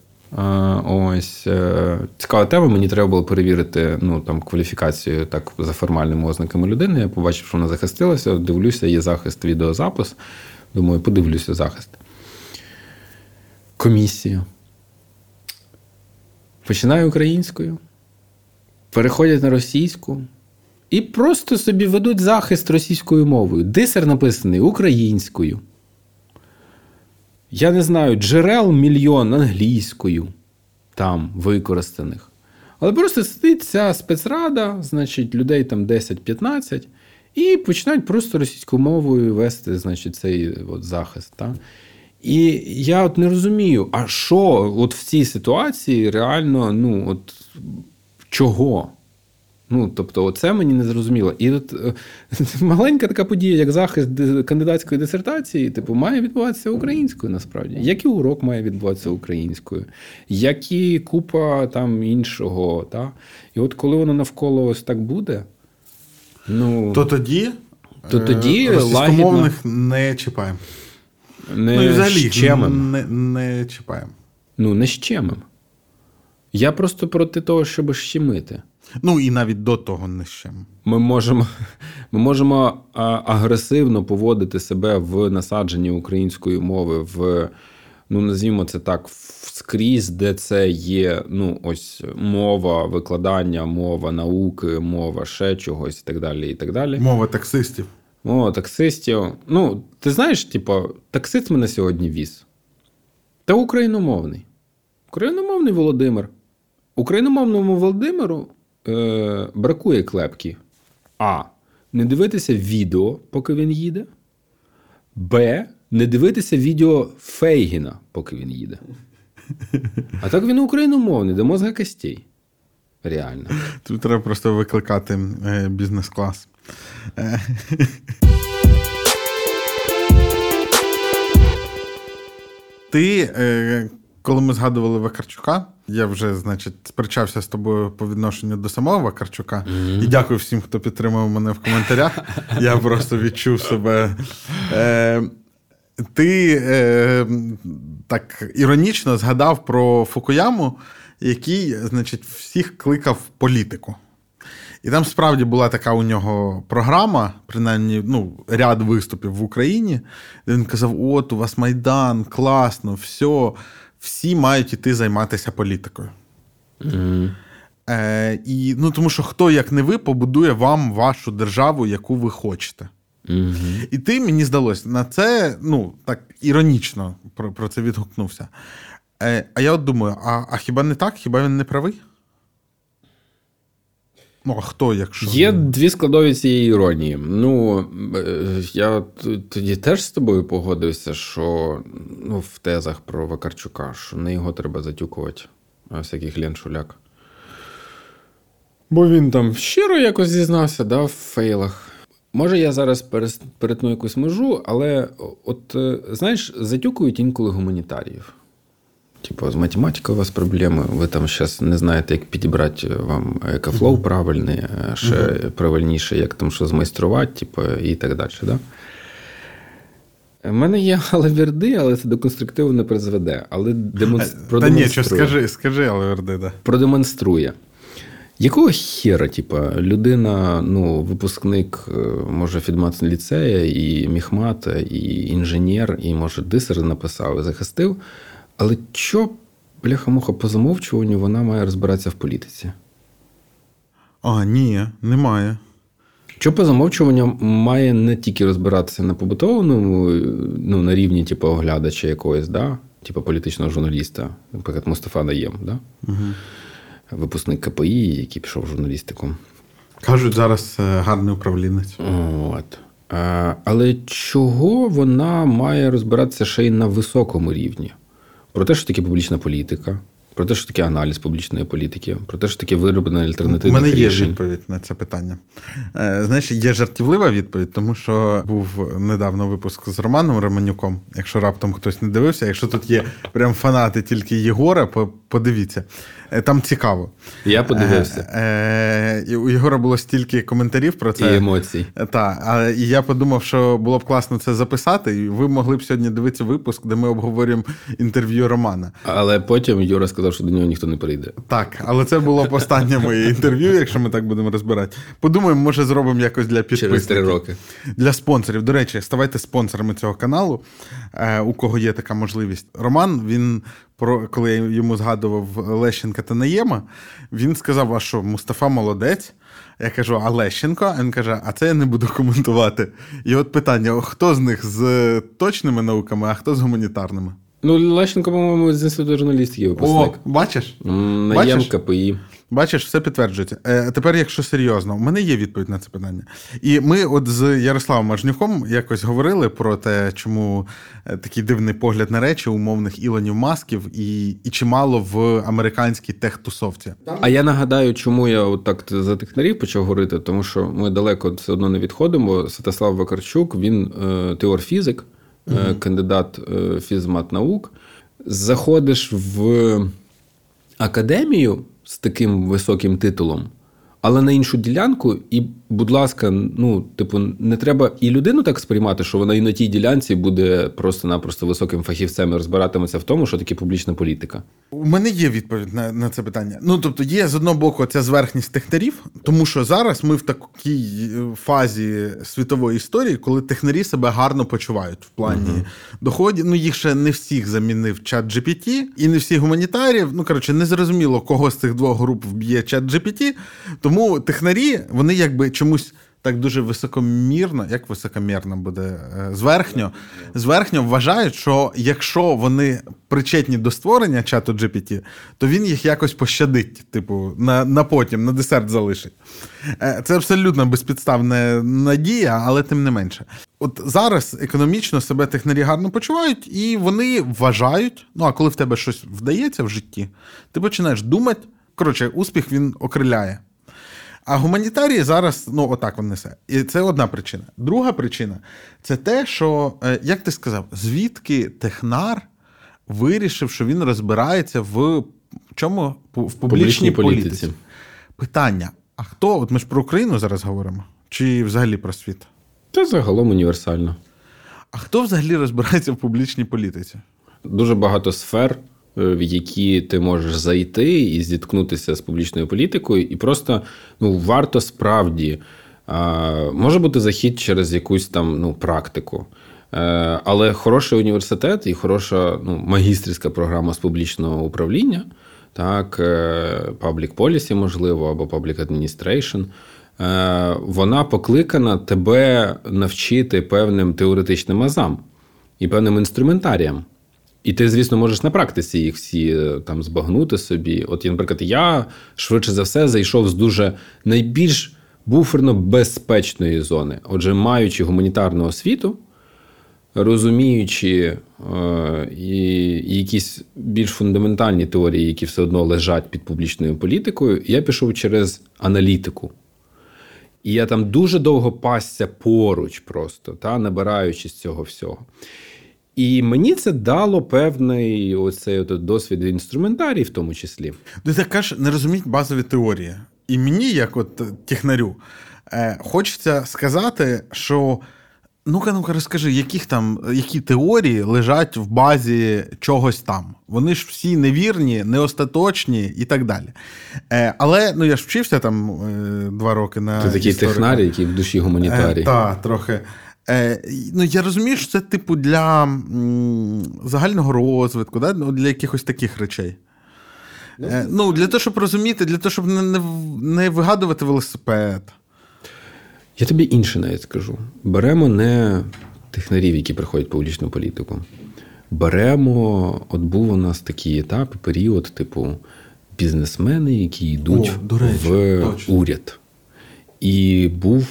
Ось е, цікава тема. Мені треба було перевірити ну, там, кваліфікацію так за формальними ознаками людини. Я побачив, що вона захистилася. Дивлюся, є захист, відеозапис. Думаю, подивлюся захист. Комісію. Починаю українською, переходять на російську і просто собі ведуть захист російською мовою. Дисер написаний українською. Я не знаю, джерел мільйон англійською там використаних. Але просто сидить ця спецрада, значить, людей там 10-15, і починають просто російською мовою вести значить, цей от захист. Та? І я от не розумію, а що от в цій ситуації реально, ну, от чого? Ну, тобто, це мені не зрозуміло. І от е, маленька така подія, як захист кандидатської дисертації, типу, має відбуватися українською насправді. Як і урок має відбуватися українською, як і купа там іншого. Та? І от коли воно навколо ось так буде, ну то тоді, то тоді е, російськомовних не чіпаємо. Не ну і взагалі щемим. не, не чіпаємо. Ну, не щемим. Я просто проти того, щоб щемити. Ну і навіть до того не щемим. Ми можемо ми можемо агресивно поводити себе в насадженні української мови, в, ну, назвімо це так, скрізь, де це є ну, ось мова викладання, мова науки, мова ще чогось і так далі. і так далі. Мова таксистів. Мова таксистів. Ну, ти знаєш, типу, таксист мене сьогодні віз. Та україномовний. Україномовний Володимир. Україномовному Володимиру е, бракує клепки. А. Не дивитися відео, поки він їде. Б. Не дивитися відео Фейгіна, поки він їде. А так він україномовний, до мозга костей. Реально. Тут треба просто викликати е, бізнес-клас. Е. Ти, е, коли ми згадували Вакарчука, я вже, значить, сперечався з тобою по відношенню до самого Вакарчука. Mm-hmm. І дякую всім, хто підтримав мене в коментарях. Я просто відчув себе. Е, Ти е, так іронічно згадав про Фукуяму, який, значить, всіх кликав політику. І там справді була така у нього програма, принаймні ну, ряд виступів в Україні, де він казав: От, у вас Майдан, класно, все, всі мають іти займатися політикою. Mm-hmm. Е, і, ну, Тому що хто, як не ви, побудує вам вашу державу, яку ви хочете. Mm-hmm. І ти, мені здалося, на це ну, так іронічно про, про це відгукнувся. Е, А я от думаю: а, а хіба не так? Хіба він не правий? Ну, а хто, якщо. Є дві складові цієї іронії. Ну, е, я тоді теж з тобою погодився, що ну, в тезах про Вакарчука, що не його треба затюкувати, а всяких леншуляк. Бо він там щиро якось зізнався, да, в фейлах. Може, я зараз перетну якусь межу, але от е, знаєш, затюкують інколи гуманітаріїв. Типу, з математикою у вас проблеми, ви там зараз не знаєте, як підібрати вам EcoFlow правильний, ще uh-huh. правильніше, як там що змайструвати, типу, і так далі. Да? У мене є алаверди, але це до конструктиву не призведе. Але демонстр... Та продемонструє. Ні, що скажи, скажи алаверди, да. Продемонструє. Якого хера, типа, людина, ну, випускник, може, Фідмат ліцея, і міхмата, і інженер, і, може, дисер написав і захистив. Але що, бляха-муха, по замовчуванню вона має розбиратися в політиці? А, ні, немає. Що по замовчуванню має не тільки розбиратися на побутовому, ну, на рівні, типу, оглядача якогось, да? типу політичного журналіста, наприклад, Мустафа Наєм, да? Угу. випускник КПІ, який пішов в журналістику. Кажуть, зараз е, гарний управлінець. От. Але чого вона має розбиратися ще й на високому рівні? Про те, що таке публічна політика, про те, що таке аналіз публічної політики, про те, що таке вироблення альтернативних У мене є рішень. відповідь на це питання. Е, знаєш, є жартівлива відповідь, тому що був недавно випуск з Романом Романюком. Якщо раптом хтось не дивився, якщо тут є прям фанати тільки Єгора, подивіться. Е, Там цікаво. Я подивився. Е, е, у Єгора було стільки коментарів про це. І емоцій. Так, і я подумав, що було б класно це записати, і ви могли б сьогодні дивитися випуск, де ми обговорюємо інтерв'ю Романа. Але потім Юра сказав, що до нього ніхто не прийде. Так, але це було б останнє моє інтерв'ю, якщо ми так будемо розбирати. Подумаємо, може, зробимо якось для підписників. Через три роки. Для спонсорів. До речі, ставайте спонсорами цього каналу, е, у кого є така можливість. Роман, він про коли я йому згадував Лещенка та Наєма, він сказав: а що, Мустафа молодець. Я кажу, а Лещенко? Він каже, а це я не буду коментувати. І от питання: хто з них з точними науками, а хто з гуманітарними? Ну, Лещенко, по-моєму, з інституту журналістики випускник. О, бачиш? Наєм Бачиш? КПІ. Бачиш, все підтверджується. Е, тепер, якщо серйозно, у мене є відповідь на це питання. І ми, от з Ярославом Мажнюком, якось говорили про те, чому е, такий дивний погляд на речі умовних Ілонів Масків і, і чимало в американській техтусовці. А я нагадаю, чому я от так за технарів почав говорити, тому що ми далеко все одно не відходимо. Святослав Вакарчук, він е, теор-фізик, е, кандидат е, фізмат наук. Заходиш в академію з таким високим титулом, але на іншу ділянку, і, будь ласка, ну, типу, не треба і людину так сприймати, що вона і на тій ділянці буде просто-напросто високим фахівцем і розбиратиметься в тому, що таке публічна політика. У мене є відповідь на, на це питання. Ну тобто, є з одного боку ця зверхність технарів, тому що зараз ми в такій фазі світової історії, коли технарі себе гарно почувають в плані uh доходів. Ну їх ще не всіх замінив чат GPT, і не всіх гуманітарів. Ну коротше, не зрозуміло, кого з цих двох груп вб'є чат GPT. Тому технарі вони якби чомусь. Так дуже високомірно, як високомірно буде е, зверхньо, зверхньо вважають, що якщо вони причетні до створення чату GPT, то він їх якось пощадить, типу, на на потім, на десерт залишить. Е, Це абсолютно безпідставна надія, але тим не менше. От зараз економічно себе технарі гарно почувають, і вони вважають, ну а коли в тебе щось вдається в житті, ти починаєш думати. Коротше, успіх він окриляє. А гуманітарії зараз, ну, отак він несе. І це одна причина. Друга причина це те, що, е, як ти сказав, звідки технар вирішив, що він розбирається в чому? В публічній, політиці. політиці. Питання: а хто? От ми ж про Україну зараз говоримо? Чи взагалі про світ? Це загалом універсально. А хто взагалі розбирається в публічній політиці? Дуже багато сфер, в які ти можеш зайти і зіткнутися з публічною політикою, і просто ну, варто справді а, може бути захід через якусь там ну, практику. Е, Але хороший університет і хороша ну, магістрська програма з публічного управління, так, е, public policy, можливо, або public administration, е, вона покликана тебе навчити певним теоретичним азам і певним інструментаріям. І ти, звісно, можеш на практиці їх всі е, там збагнути собі. От, наприклад, я швидше за все зайшов з дуже найбільш буферно безпечної зони. Отже, маючи гуманітарну освіту, розуміючи е, і, якісь більш фундаментальні теорії, які все одно лежать під публічною політикою, я пішов через аналітику. І я там дуже довго пасся поруч, просто та набираючись цього всього. І мені це дало певний оцей от досвід інструментарій, в тому числі. Ти так кажеш, не розуміють базові теорії. І мені, як от технарю, е, хочеться сказати, що ну-ка, ну-ка, розкажи, яких там, які теорії лежать в базі чогось там. Вони ж всі невірні, неостаточні і так далі. Е, але ну я ж вчився там е, два роки на. Ти такий історика. технарій, який в душі гуманітарій. Е, Так, трохи. Е, ну, Я розумію, що це, типу, для м, загального розвитку, да? ну, для якихось таких речей. Е, ну, Для того, щоб розуміти, для того, щоб не, не, не вигадувати велосипед. Я тобі інше навіть скажу. Беремо не технарів, які приходять в публічну політику. Беремо, от був у нас такий етап, період, типу, бізнесмени, які йдуть О, до речі, в точно. уряд. І був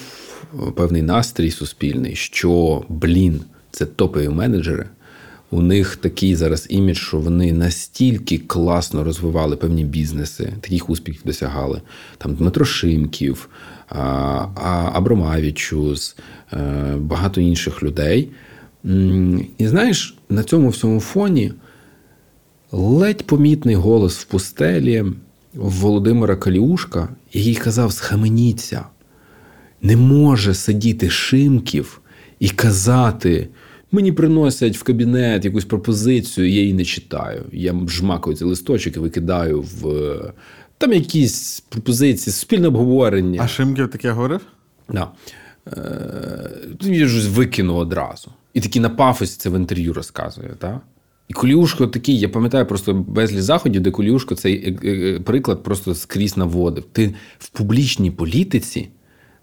певний настрій суспільний, що блін, це топові менеджери. У них такий зараз імідж, що вони настільки класно розвивали певні бізнеси, таких успіхів досягали. Там Дмитро Шимків, Абромавічус, е, багато інших людей. І знаєш, на цьому всьому фоні ледь помітний голос в пустелі Володимира Каліушка, який казав: схаменіться, не може сидіти Шимків і казати. Мені приносять в кабінет якусь пропозицію, я її не читаю. Я жмакаю цей листочок і викидаю в там якісь пропозиції, суспільне обговорення. А Шимків таке говорив? Да. Е, Він щось викинув одразу. І такий на пафосі це в інтерв'ю розказує. Так? І Коліушко такий, я пам'ятаю просто безліч заходів, де Коліушко цей е, е, приклад просто скрізь наводив. Ти в публічній політиці,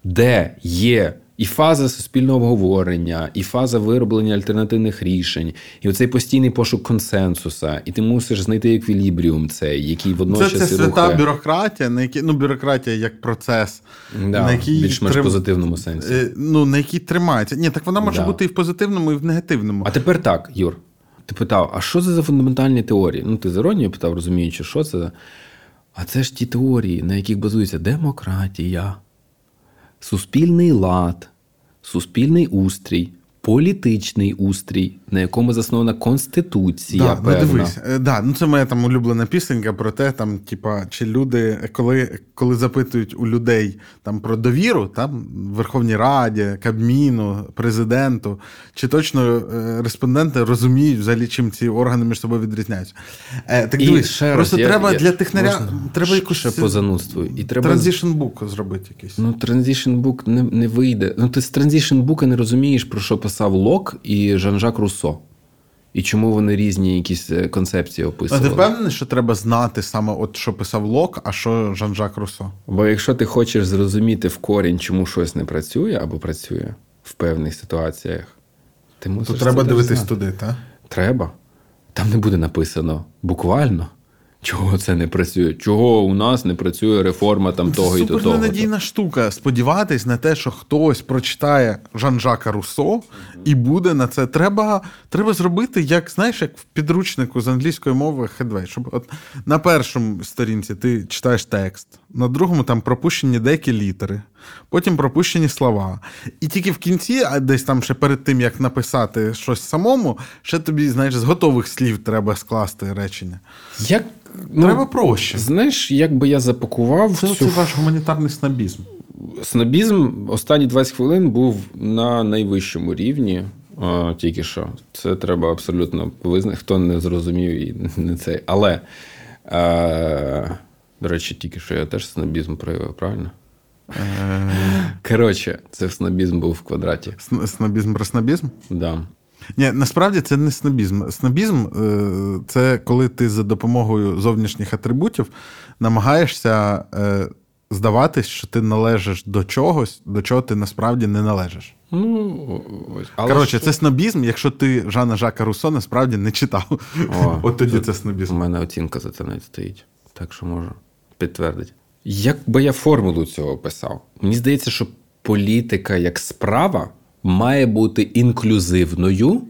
де є і фаза суспільного обговорення, і фаза вироблення альтернативних рішень, і оцей постійний пошук консенсуса, і ти мусиш знайти еквілібріум цей, який водночас Це, це свята рухає. бюрократія, на якій, ну, бюрократія як процес, Да, на якій більш-менш трим- позитивному сенсі. Е, Ну, на якій тримається. Ні, так вона може Да. бути і в позитивному, і в негативному. А тепер так, Юр. Ти питав, а що це за фундаментальні теорії? Ну, ти з іронією питав, розуміючи, що це. за- А це ж ті теорії, на яких базується демократія, суспільний лад, суспільний устрій, політичний устрій, на якому заснована конституція. Да, ну дивись, е, да, ну це моя там улюблена пісенька про те, там, типа, чи люди, коли, коли запитують у людей там про довіру, там Верховній Раді, Кабміну, президенту, чи точно е, респонденти розуміють взагалі, чим ці органи між собою відрізняються. Е, так І дивись, ще просто я- треба я- для технаря можна треба якусь ще по занудству. І треба book зробити якийсь. Ну, Book не, не вийде. Ну, ти з Book не розумієш, про що писав Лок і Жан-Жак Руссо. І чому вони різні якісь концепції описували. А ти впевнений, що треба знати саме, от що писав Лок, а що Жан-Жак Руссо? Бо якщо ти хочеш зрозуміти в корінь, чому щось не працює або працює в певних ситуаціях, ти мусиш То треба дивитись знати. туди, так? Треба. Там не буде написано буквально, чого це не працює, чого у нас не працює реформа там того і до того? того. ненадійна штука. Сподіватись на те, що хтось прочитає Жан-Жака Руссо і буде на це. Треба, треба зробити, як знаєш, як в підручнику з англійської мови Хедвей. Щоб от на першому сторінці ти читаєш текст, на другому там пропущені деякі літери, потім пропущені слова. І тільки в кінці, а десь там ще перед тим, як написати щось самому, ще тобі, знаєш, з готових слів треба скласти речення. Як, ну, Треба проще. Знаєш, як би я запакував Це, цю ваш гуманітарний снобізм. Снобізм останні 20 хвилин був на найвищому рівні. а, Тільки що. Це треба абсолютно визнати. Хто не зрозумів і не цей. Але, е, до речі, тільки що я теж снобізм проявив, правильно? Коротше, це снобізм був в квадраті. Снобізм про снобізм? Да. Ні, насправді це не снобізм. Снобізм е, це коли ти за допомогою зовнішніх атрибутів намагаєшся е, здаватись, що ти належиш до чогось, до чого ти насправді не належиш. Ну. Але Коротше, що- це снобізм, якщо ти Жана Жака Руссо насправді не читав. О, От тоді це У мене оцінка за це навіть стоїть. Так що можу підтвердити. Як би я формулу цього писав? Мені здається, що політика як справа має бути інклюзивною,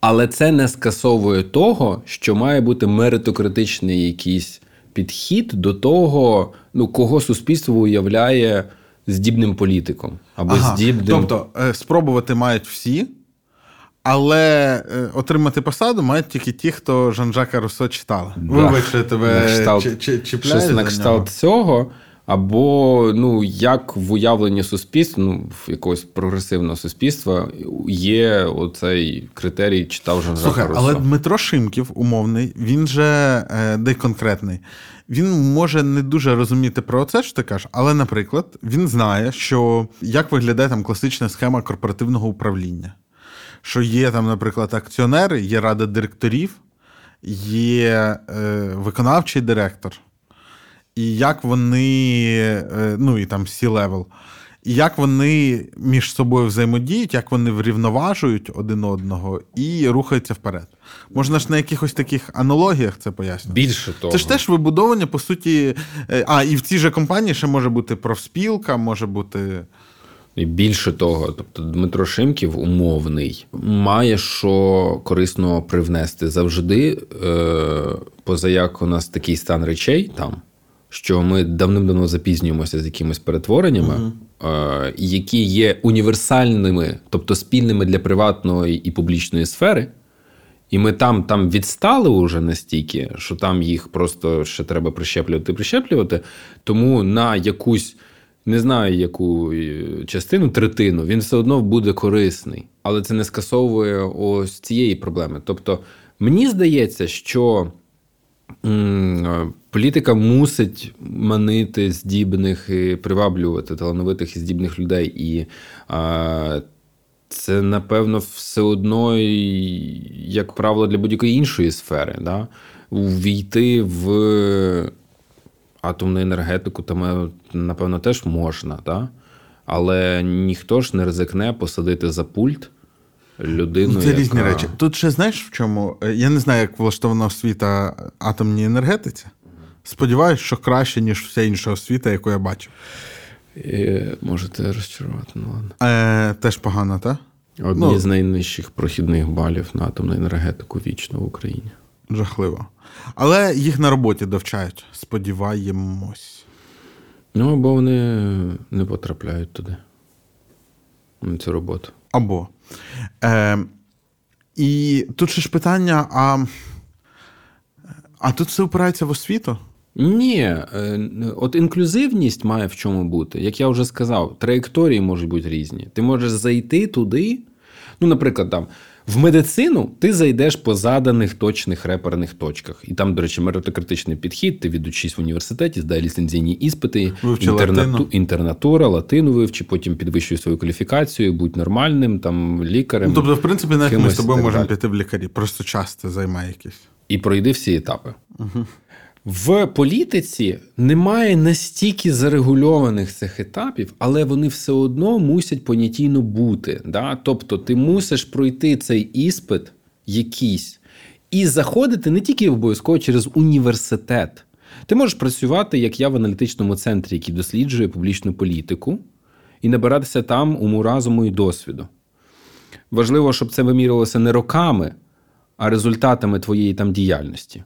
але це не скасовує того, що має бути меритократичний якийсь підхід до того, ну, кого суспільство уявляє здібним політиком або Ага, здібним. Тобто е, спробувати мають всі, але е, отримати посаду мають тільки ті, хто Жан-Жака Руссо читали. Да. Вибач, що тебе кшталт- чи- чи- чіпляю щось на нього. цього, або ну, як в уявленні суспільства, ну, в якогось прогресивного суспільства є оцей критерій читав Жан Слухай, Жака але Дмитро Шимків, умовний, він же е, де конкретний. Він може не дуже розуміти про це, що ти кажеш, але, наприклад, він знає, що як виглядає там класична схема корпоративного управління. Що є там, наприклад, акціонери, є рада директорів, є е, виконавчий директор, і як вони, е, ну і там C-level, і як вони між собою взаємодіють, як вони врівноважують один одного і рухаються вперед. Можна ж на якихось таких аналогіях це пояснити. Більше того, Це ж теж вибудовування, по суті. е, А, і в цій же компанії ще може бути профспілка, може бути. І більше того, тобто Дмитро Шимків умовний має що корисно привнести завжди, е, позаяк у нас такий стан речей там, що ми давним-давно запізнюємося з якимись перетвореннями, е, які є універсальними, тобто спільними для приватної і публічної сфери. І ми там там відстали уже настільки, що там їх просто ще треба прищеплювати, прищеплювати. Тому на якусь, не знаю, яку е, частину, третину, він все одно буде корисний. Але це не скасовує ось цієї проблеми. Тобто, мені здається, що м, політика мусить манити здібних і приваблювати талановитих і здібних людей. І а, це, напевно, все одно, як правило, для будь-якої іншої сфери. Да? Увійти в атомну енергетику, там, напевно, теж можна, да? але ніхто ж не ризикне посадити за пульт людину. Ну, Це яка... різні речі. Тут ще знаєш в чому? Е, Я не знаю, як влаштована освіта атомній енергетиці. Сподіваюсь, що краще, ніж вся інша освіта, яку я бачив. Е, Можете розчарувати, ну ладно. Е, Теж погано, так? Одні Ну. з найнижчих прохідних балів на атомну енергетику вічно в Україні. Жахливо. Але їх на роботі довчають. Сподіваємось. Ну, або вони не потрапляють туди. На цю роботу. Або. Е, і тут ще ж питання: а, а тут все опирається в освіту? Ні, е, от інклюзивність має в чому бути. Як я вже сказав, траєкторії можуть бути різні. Ти можеш зайти туди. Ну, наприклад, там в медицину ти зайдеш по заданих точних реперних точках. І там, до речі, меритократичний підхід, ти відучись в університеті, здай ліцензійні іспити, інтернату, латину. інтернатура, латину вивчи, потім підвищуй свою кваліфікацію, будь нормальним, там лікарем. Ну, тобто, в принципі, навіть ми з тобою можемо далі. піти в лікарі, просто часто займає якісь. і пройди всі етапи. В політиці немає настільки зарегульованих цих етапів, але вони все одно мусять понятійно бути. Да? Тобто, ти мусиш пройти цей іспит якийсь і заходити не тільки обов'язково через університет. Ти можеш працювати, як я в аналітичному центрі, який досліджує публічну політику, і набиратися там уму разуму і досвіду. Важливо, щоб це вимірювалося не роками, а результатами твоєї там діяльності.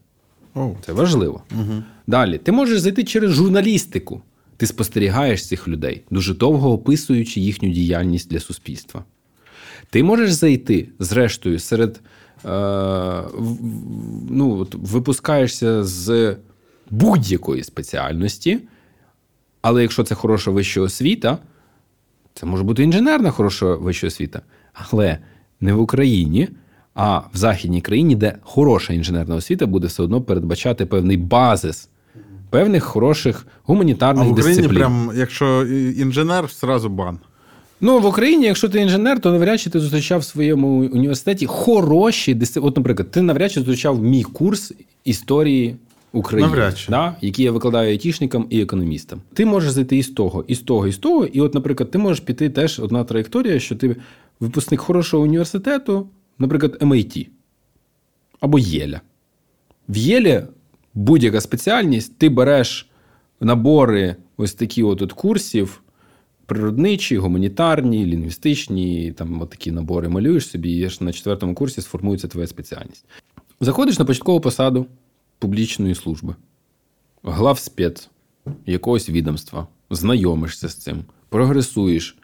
Це важливо. Угу. Далі, ти можеш зайти через журналістику. Ти спостерігаєш цих людей, дуже довго описуючи їхню діяльність для суспільства. Ти можеш зайти, зрештою, серед е, ну, випускаєшся з будь-якої спеціальності, але якщо це хороша вища освіта, це може бути інженерна хороша вища освіта, але не в Україні, а в західній країні, де хороша інженерна освіта буде все одно передбачати певний базис певних хороших А гуманітарних в Україні, дисциплін. прям, якщо інженер, зразу бан. Ну, в Україні, якщо ти інженер, то навряд чи ти зустрічав в своєму університеті хороші дисципліни. От, наприклад, ти навряд чи зустрічав мій курс історії України, Навряд чи. Да? який я викладаю айтішникам і економістам. Ти можеш зайти із того, із того, із того. І, от, наприклад, ти можеш піти теж одна траєкторія, що ти випускник хорошого університету, наприклад, MIT або Єля. В Єлі будь-яка спеціальність, ти береш набори ось такі от, от курсів. Природничі, гуманітарні, лінгвістичні, там такі набори малюєш собі, і аж на четвертому курсі сформується твоя спеціальність. Заходиш на початкову посаду публічної служби, глав спец якогось відомства, знайомишся з цим, прогресуєш.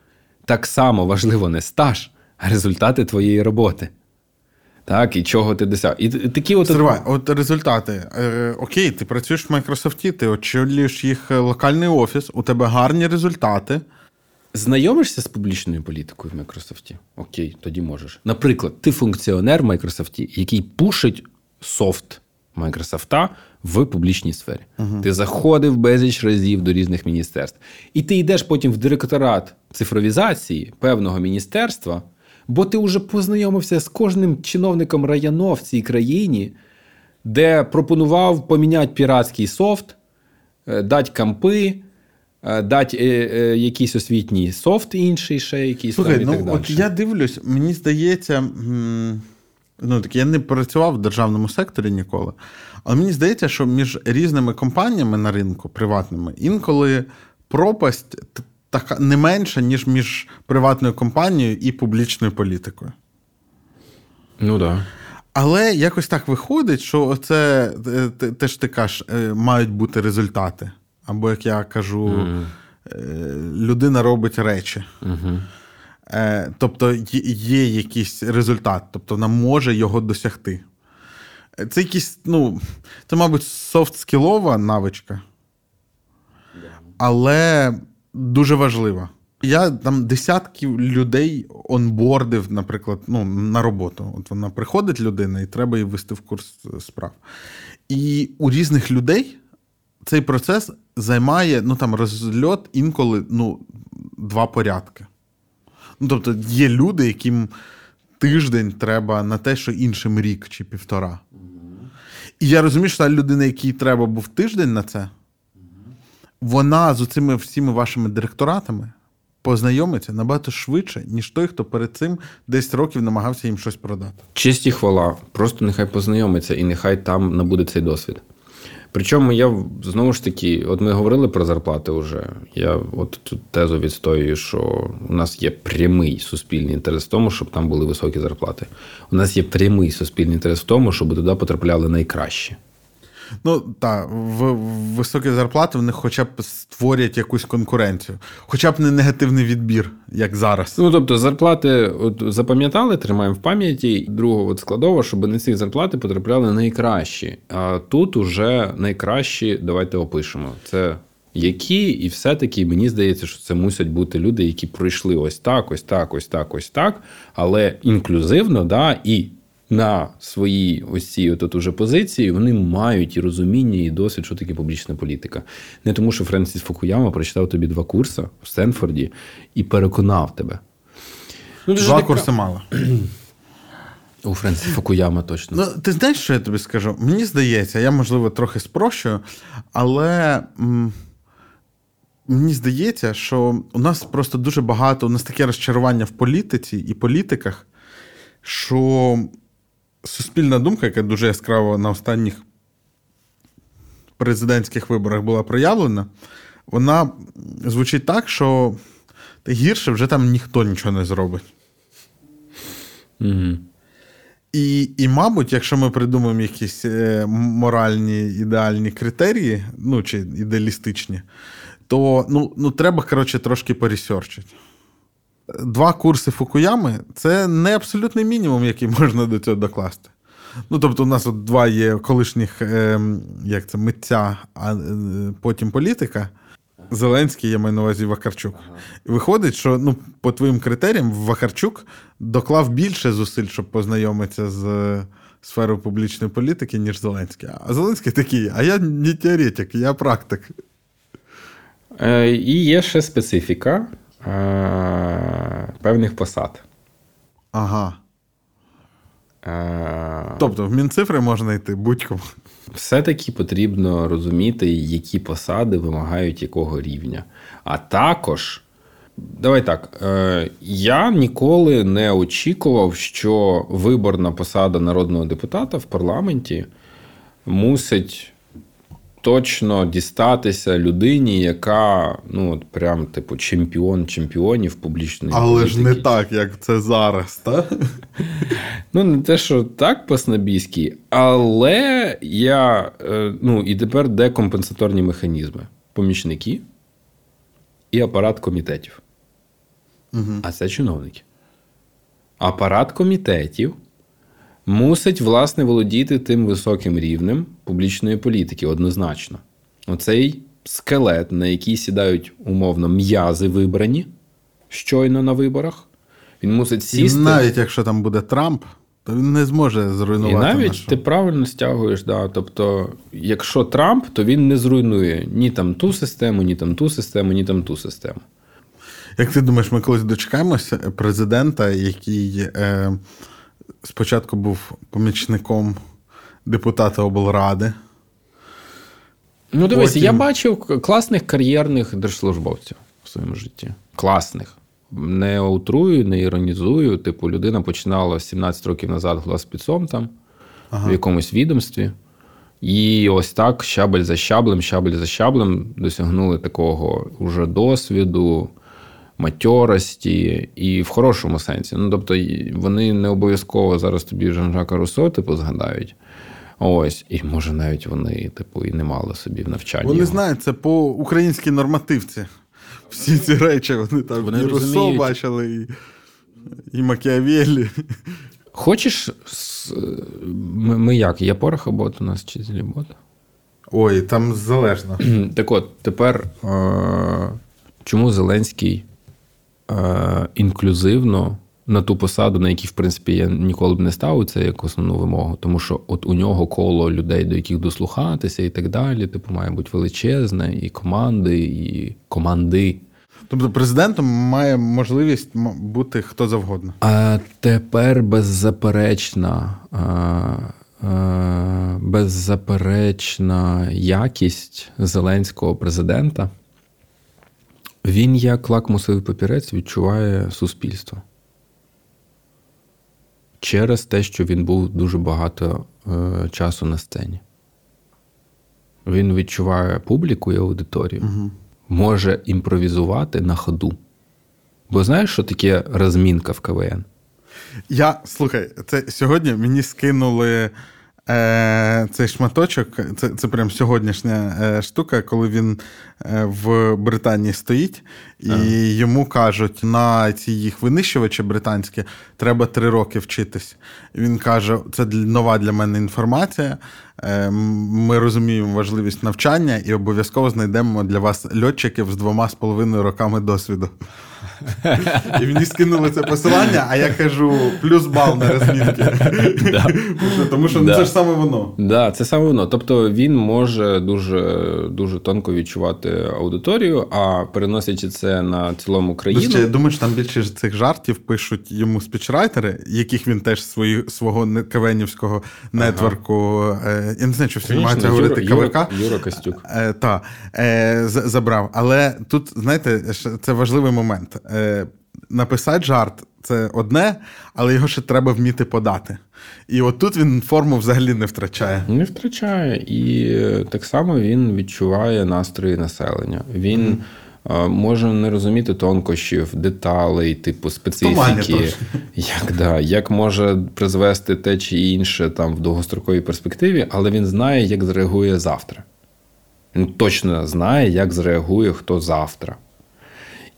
Так само важливо не стаж, а результати твоєї роботи. Так, і чого ти досяг. І такі от Стривай, от результати. Е, окей, ти працюєш в Microsoft, ти очолюєш їх е, локальний офіс, у тебе гарні результати. Знайомишся з публічною політикою в Microsoft? Окей, тоді можеш. Наприклад, ти функціонер в Microsoft, який пушить софт Microsoft в публічній сфері. Ти заходив безліч разів до різних міністерств. І ти йдеш потім в директорат цифровізації певного міністерства, бо ти вже познайомився з кожним чиновником районо в цій країні, де пропонував поміняти піратський софт, е, дати кампи, е, дати е, якийсь освітній софт інший, ще якийсь Слухай, там і ну так далі. от я дивлюсь, мені здається, ну так я не працював в державному секторі ніколи. Але мені здається, що між різними компаніями на ринку, приватними, інколи пропасть така не менша, ніж між приватною компанією і публічною політикою. Ну так. Да. Але якось так виходить, що це е, те- те ж ти кажеш, е, мають бути результати. Або, як я кажу, е, людина робить речі. Е, Тобто є- є якийсь результат, тобто вона може його досягти. Це якісь, ну, це, мабуть, софт-скілова навичка, але дуже важлива. Я там десятків людей онбордив, наприклад, ну, на роботу. От вона приходить людина, і треба її ввести в курс справ. І у різних людей цей процес займає ну, там, розльот інколи ну, два порядки. Ну, Тобто, є люди, яким тиждень треба на те, що іншим рік чи півтора. І я розумію, що та людина, якій треба був тиждень на це, вона з цими всіми вашими директоратами познайомиться набагато швидше, ніж той, хто перед цим 10 років намагався їм щось продати. Честь і хвала. Просто нехай познайомиться і нехай там набуде цей досвід. Причому я знову ж таки, от ми говорили про зарплати вже. Я от тут тезу відстоюю, що у нас є прямий суспільний інтерес в тому, щоб там були високі зарплати. У нас є прямий суспільний інтерес в тому, щоб туди потрапляли найкращі. Ну так, в високі зарплати в них хоча б створять якусь конкуренцію, хоча б не негативний відбір, як зараз. Ну тобто, зарплати от запам'ятали, тримаємо в пам'яті. Другого от складово, щоб на ці зарплати потрапляли найкращі. А тут уже найкращі, давайте опишемо. Це які, і все-таки мені здається, що це мусять бути люди, які пройшли ось так, ось так, ось так, ось так, але інклюзивно, да, і на своїй ось цій от уже позиції вони мають і розуміння, і досвід, що таке публічна політика. Не тому, що Френсіс Фукуяма прочитав тобі два курси в Стенфорді і переконав тебе. Ну, Два така... курси мало. У Френсіс Фукуяма точно. Ну, Ти знаєш, що я тобі скажу? Мені здається, я, можливо, трохи спрощую, але. М- Мені здається, що у нас просто дуже багато, у нас таке розчарування в політиці і політиках, що суспільна думка, яка дуже яскраво на останніх президентських виборах була проявлена, вона звучить так, що гірше вже там ніхто нічого не зробить. Угу. І, і, мабуть, якщо ми придумаємо якісь е, моральні ідеальні критерії, ну чи ідеалістичні, то ну, ну треба, коротше, трошки поресерчити два курси Фукуями це не абсолютний мінімум, який можна до цього докласти. Ну, тобто, у нас от два є колишніх е, як це, митця, а е, потім політика. Зеленський, я маю на увазі Вакарчук. Ага. Виходить, що ну, по твоїм критеріям Вакарчук доклав більше зусиль, щоб познайомитися з сферою публічної політики, ніж Зеленський. А Зеленський такий, а я не теоретик, я практик. Е, І є ще специфіка е, певних посад. Ага. Е, Тобто в Мінцифри можна йти будь-кому. Все-таки потрібно розуміти, які посади вимагають якого рівня. А також, давай так, е, я ніколи не очікував, що виборна посада народного депутата в парламенті мусить точно дістатися людині, яка ну от прям типу чемпіон чемпіонів публічної Але політики. ж не так, як це зараз, так? Ну, не те, що так по-снабійськи, але я. Е, ну, і тепер де компенсаторні механізми? Помічники і апарат комітетів. Угу. А це чиновники. Апарат комітетів мусить, власне, володіти тим високим рівнем публічної політики однозначно. Оцей скелет, на який сідають умовно м'язи вибрані щойно на виборах. Він мусить сісти. І навіть якщо там буде Трамп, то він не зможе зруйнувати. І навіть нашу. ти правильно стягуєш. Да. Тобто, якщо Трамп, то він не зруйнує ні там ту систему, ні там ту систему, ні там ту систему. Як ти думаєш, ми колись дочекаємося президента, який е, спочатку був помічником депутата облради? Ну, дивись, Потім... я бачив класних кар'єрних держслужбовців в своєму житті. Класних. Не утрую, не іронізую. Типу, людина починала 17 років назад глас підсом там, ага. в якомусь відомстві. І ось так, щабель за щаблем, щабель за щаблем, досягнули такого уже досвіду, матьорості і в хорошому сенсі. Ну, тобто, вони не обов'язково зараз тобі Жан-Жака Руссо, типу, згадають. Ось, і може навіть вони, типу, і не мали собі в навчанні. Вони знають, це по українській нормативці. Всі ці речі вони там вони і Руссо бачили, і, і Макіавеллі. Хочеш. Ми, ми як? Є порохобот у нас чи злібот? Ой, там залежно. Так от, тепер е- чому Зеленський е- інклюзивно на ту посаду, на якій, в принципі, я ніколи б не ставив це як основну вимогу, тому що от у нього коло людей, до яких дослухатися, і так далі, типу, має бути величезне, і команди, і команди. Тобто президентом має можливість бути хто завгодно. А тепер беззаперечна, беззаперечна якість зеленського президента. Він як лакмусовий папірець відчуває суспільство через те, що він був дуже багато е, часу на сцені. Він відчуває публіку і аудиторію, угу. може імпровізувати на ходу. Бо знаєш, що таке розмінка в КВН? Я слухай, це сьогодні мені скинули Е, Цей шматочок, це це прям сьогоднішня е, штука, коли він е, в Британії стоїть, і ага. йому кажуть, на ці їх винищувачі британські треба три роки вчитись. Він каже: це нова для мене інформація. Е, ми розуміємо важливість навчання і обов'язково знайдемо для вас льотчиків з двома з половиною роками досвіду. І мені скинули це посилання, а я кажу плюс бал на розмітки. Тому що ну, це ж саме воно. Да, це саме воно. Тобто він може дуже дуже тонко відчувати аудиторію, а переносячи це на цілому країну. Я думаю, що там більше цих жартів пишуть йому спічрайтери, яких він теж свої, свого кавенівського нетворку. Ага. Я не знаю, що всі намагаються говорити КВК. Юра Костюк. Е, та, е, забрав. Але тут, знаєте, це важливий момент. Е, написати жарт це одне, але його ще треба вміти подати. І от тут він форму взагалі не втрачає. Не втрачає. І е, так само він відчуває настрої населення. Він. Mm. Може не розуміти тонкощів, деталей, типу специфіки, як да, як може призвести те чи інше там в довгостроковій перспективі, але він знає, як зреагує завтра. Він точно знає, як зреагує хто завтра.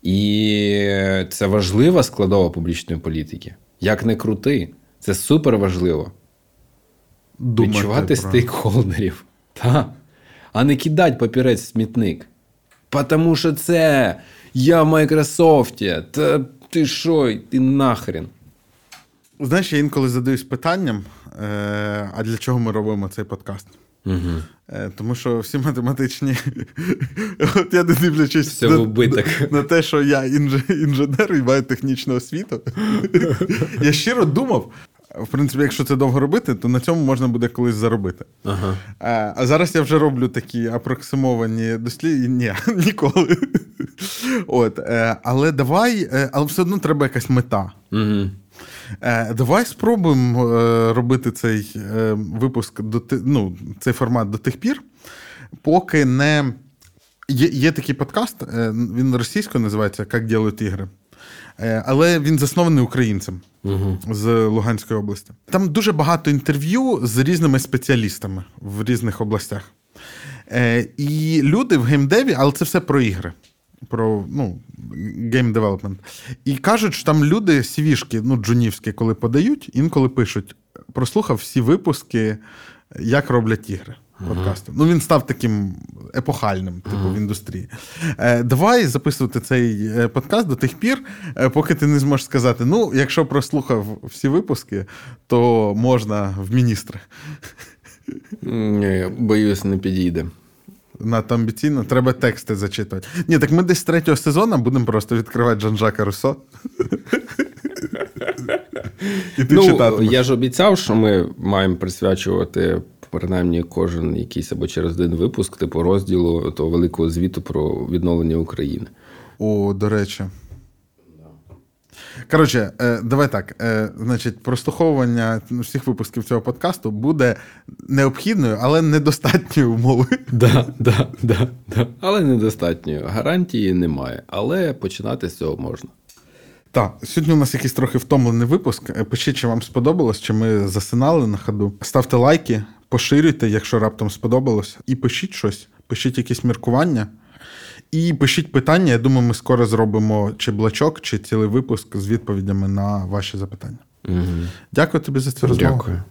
І це важлива складова публічної політики. Як не крути, це супер важливо. Думати Відчувати про... стейкхолдерів. Та. А не кидати папірець в смітник. Потому що це я в Майкрософті. Та ти що, ти нахрен. Знаєш, я інколи задаюсь питанням: е, а для чого ми робимо цей подкаст? Угу. Тому що всі математичні, от я не дивлячись на, на, на те, що я інженер і маю технічну освіту. Я щиро думав. В принципі, якщо це довго робити, то на цьому можна буде колись заробити. Ага. А а зараз я вже роблю такі апроксимовані дослідження. Ні, ніколи. От, е, Але давай, е, але все одно треба якась мета. Угу. Е, давай спробуємо е, робити цей е, випуск до ну, цей формат до тих пір, поки не. Є є такий подкаст, він російською називається Як ділають ігри. Але він заснований українцем угу. з Луганської області. Там дуже багато інтерв'ю з різними спеціалістами в різних областях. І люди в геймдеві, але це все про ігри про ну, game development. І кажуть, що там люди CV шки, ну, джунівські, коли подають, інколи пишуть: прослухав всі випуски, як роблять ігри. Подкасту. Ну, він став таким епохальним, типу, uh-huh. в індустрії. Е, Давай записувати цей е, подкаст до тих пір, е, поки ти не зможеш сказати: ну, якщо прослухав всі випуски, то можна в міністри. Ні, Боюсь, не підійде надто амбіційно, треба тексти зачитувати. Ні, так ми десь з третього сезону будемо просто відкривати Жан-Жака Руссо. І ти ну, Я ж обіцяв, що ми маємо присвячувати принаймні кожен якийсь або через один випуск, типу розділу того великого звіту про відновлення України. О, до речі. Коротше, е, давай так. Е, значить, прослуховування всіх випусків цього подкасту буде необхідною, але недостатньою умовою. Да, да, да, да. Але недостатньою. Гарантії немає. Але починати з цього можна. Так, сьогодні у нас якийсь трохи втомлений випуск. Е, пишіть, чи вам сподобалось, чи ми засинали на ходу. Ставте лайки, поширюйте, якщо раптом сподобалось, і пишіть щось, пишіть якісь міркування. І пишіть питання. Я думаю, ми скоро зробимо чи блачок, чи цілий випуск з відповідями на ваші запитання. Угу. Дякую тобі за цю розмову. Дякую.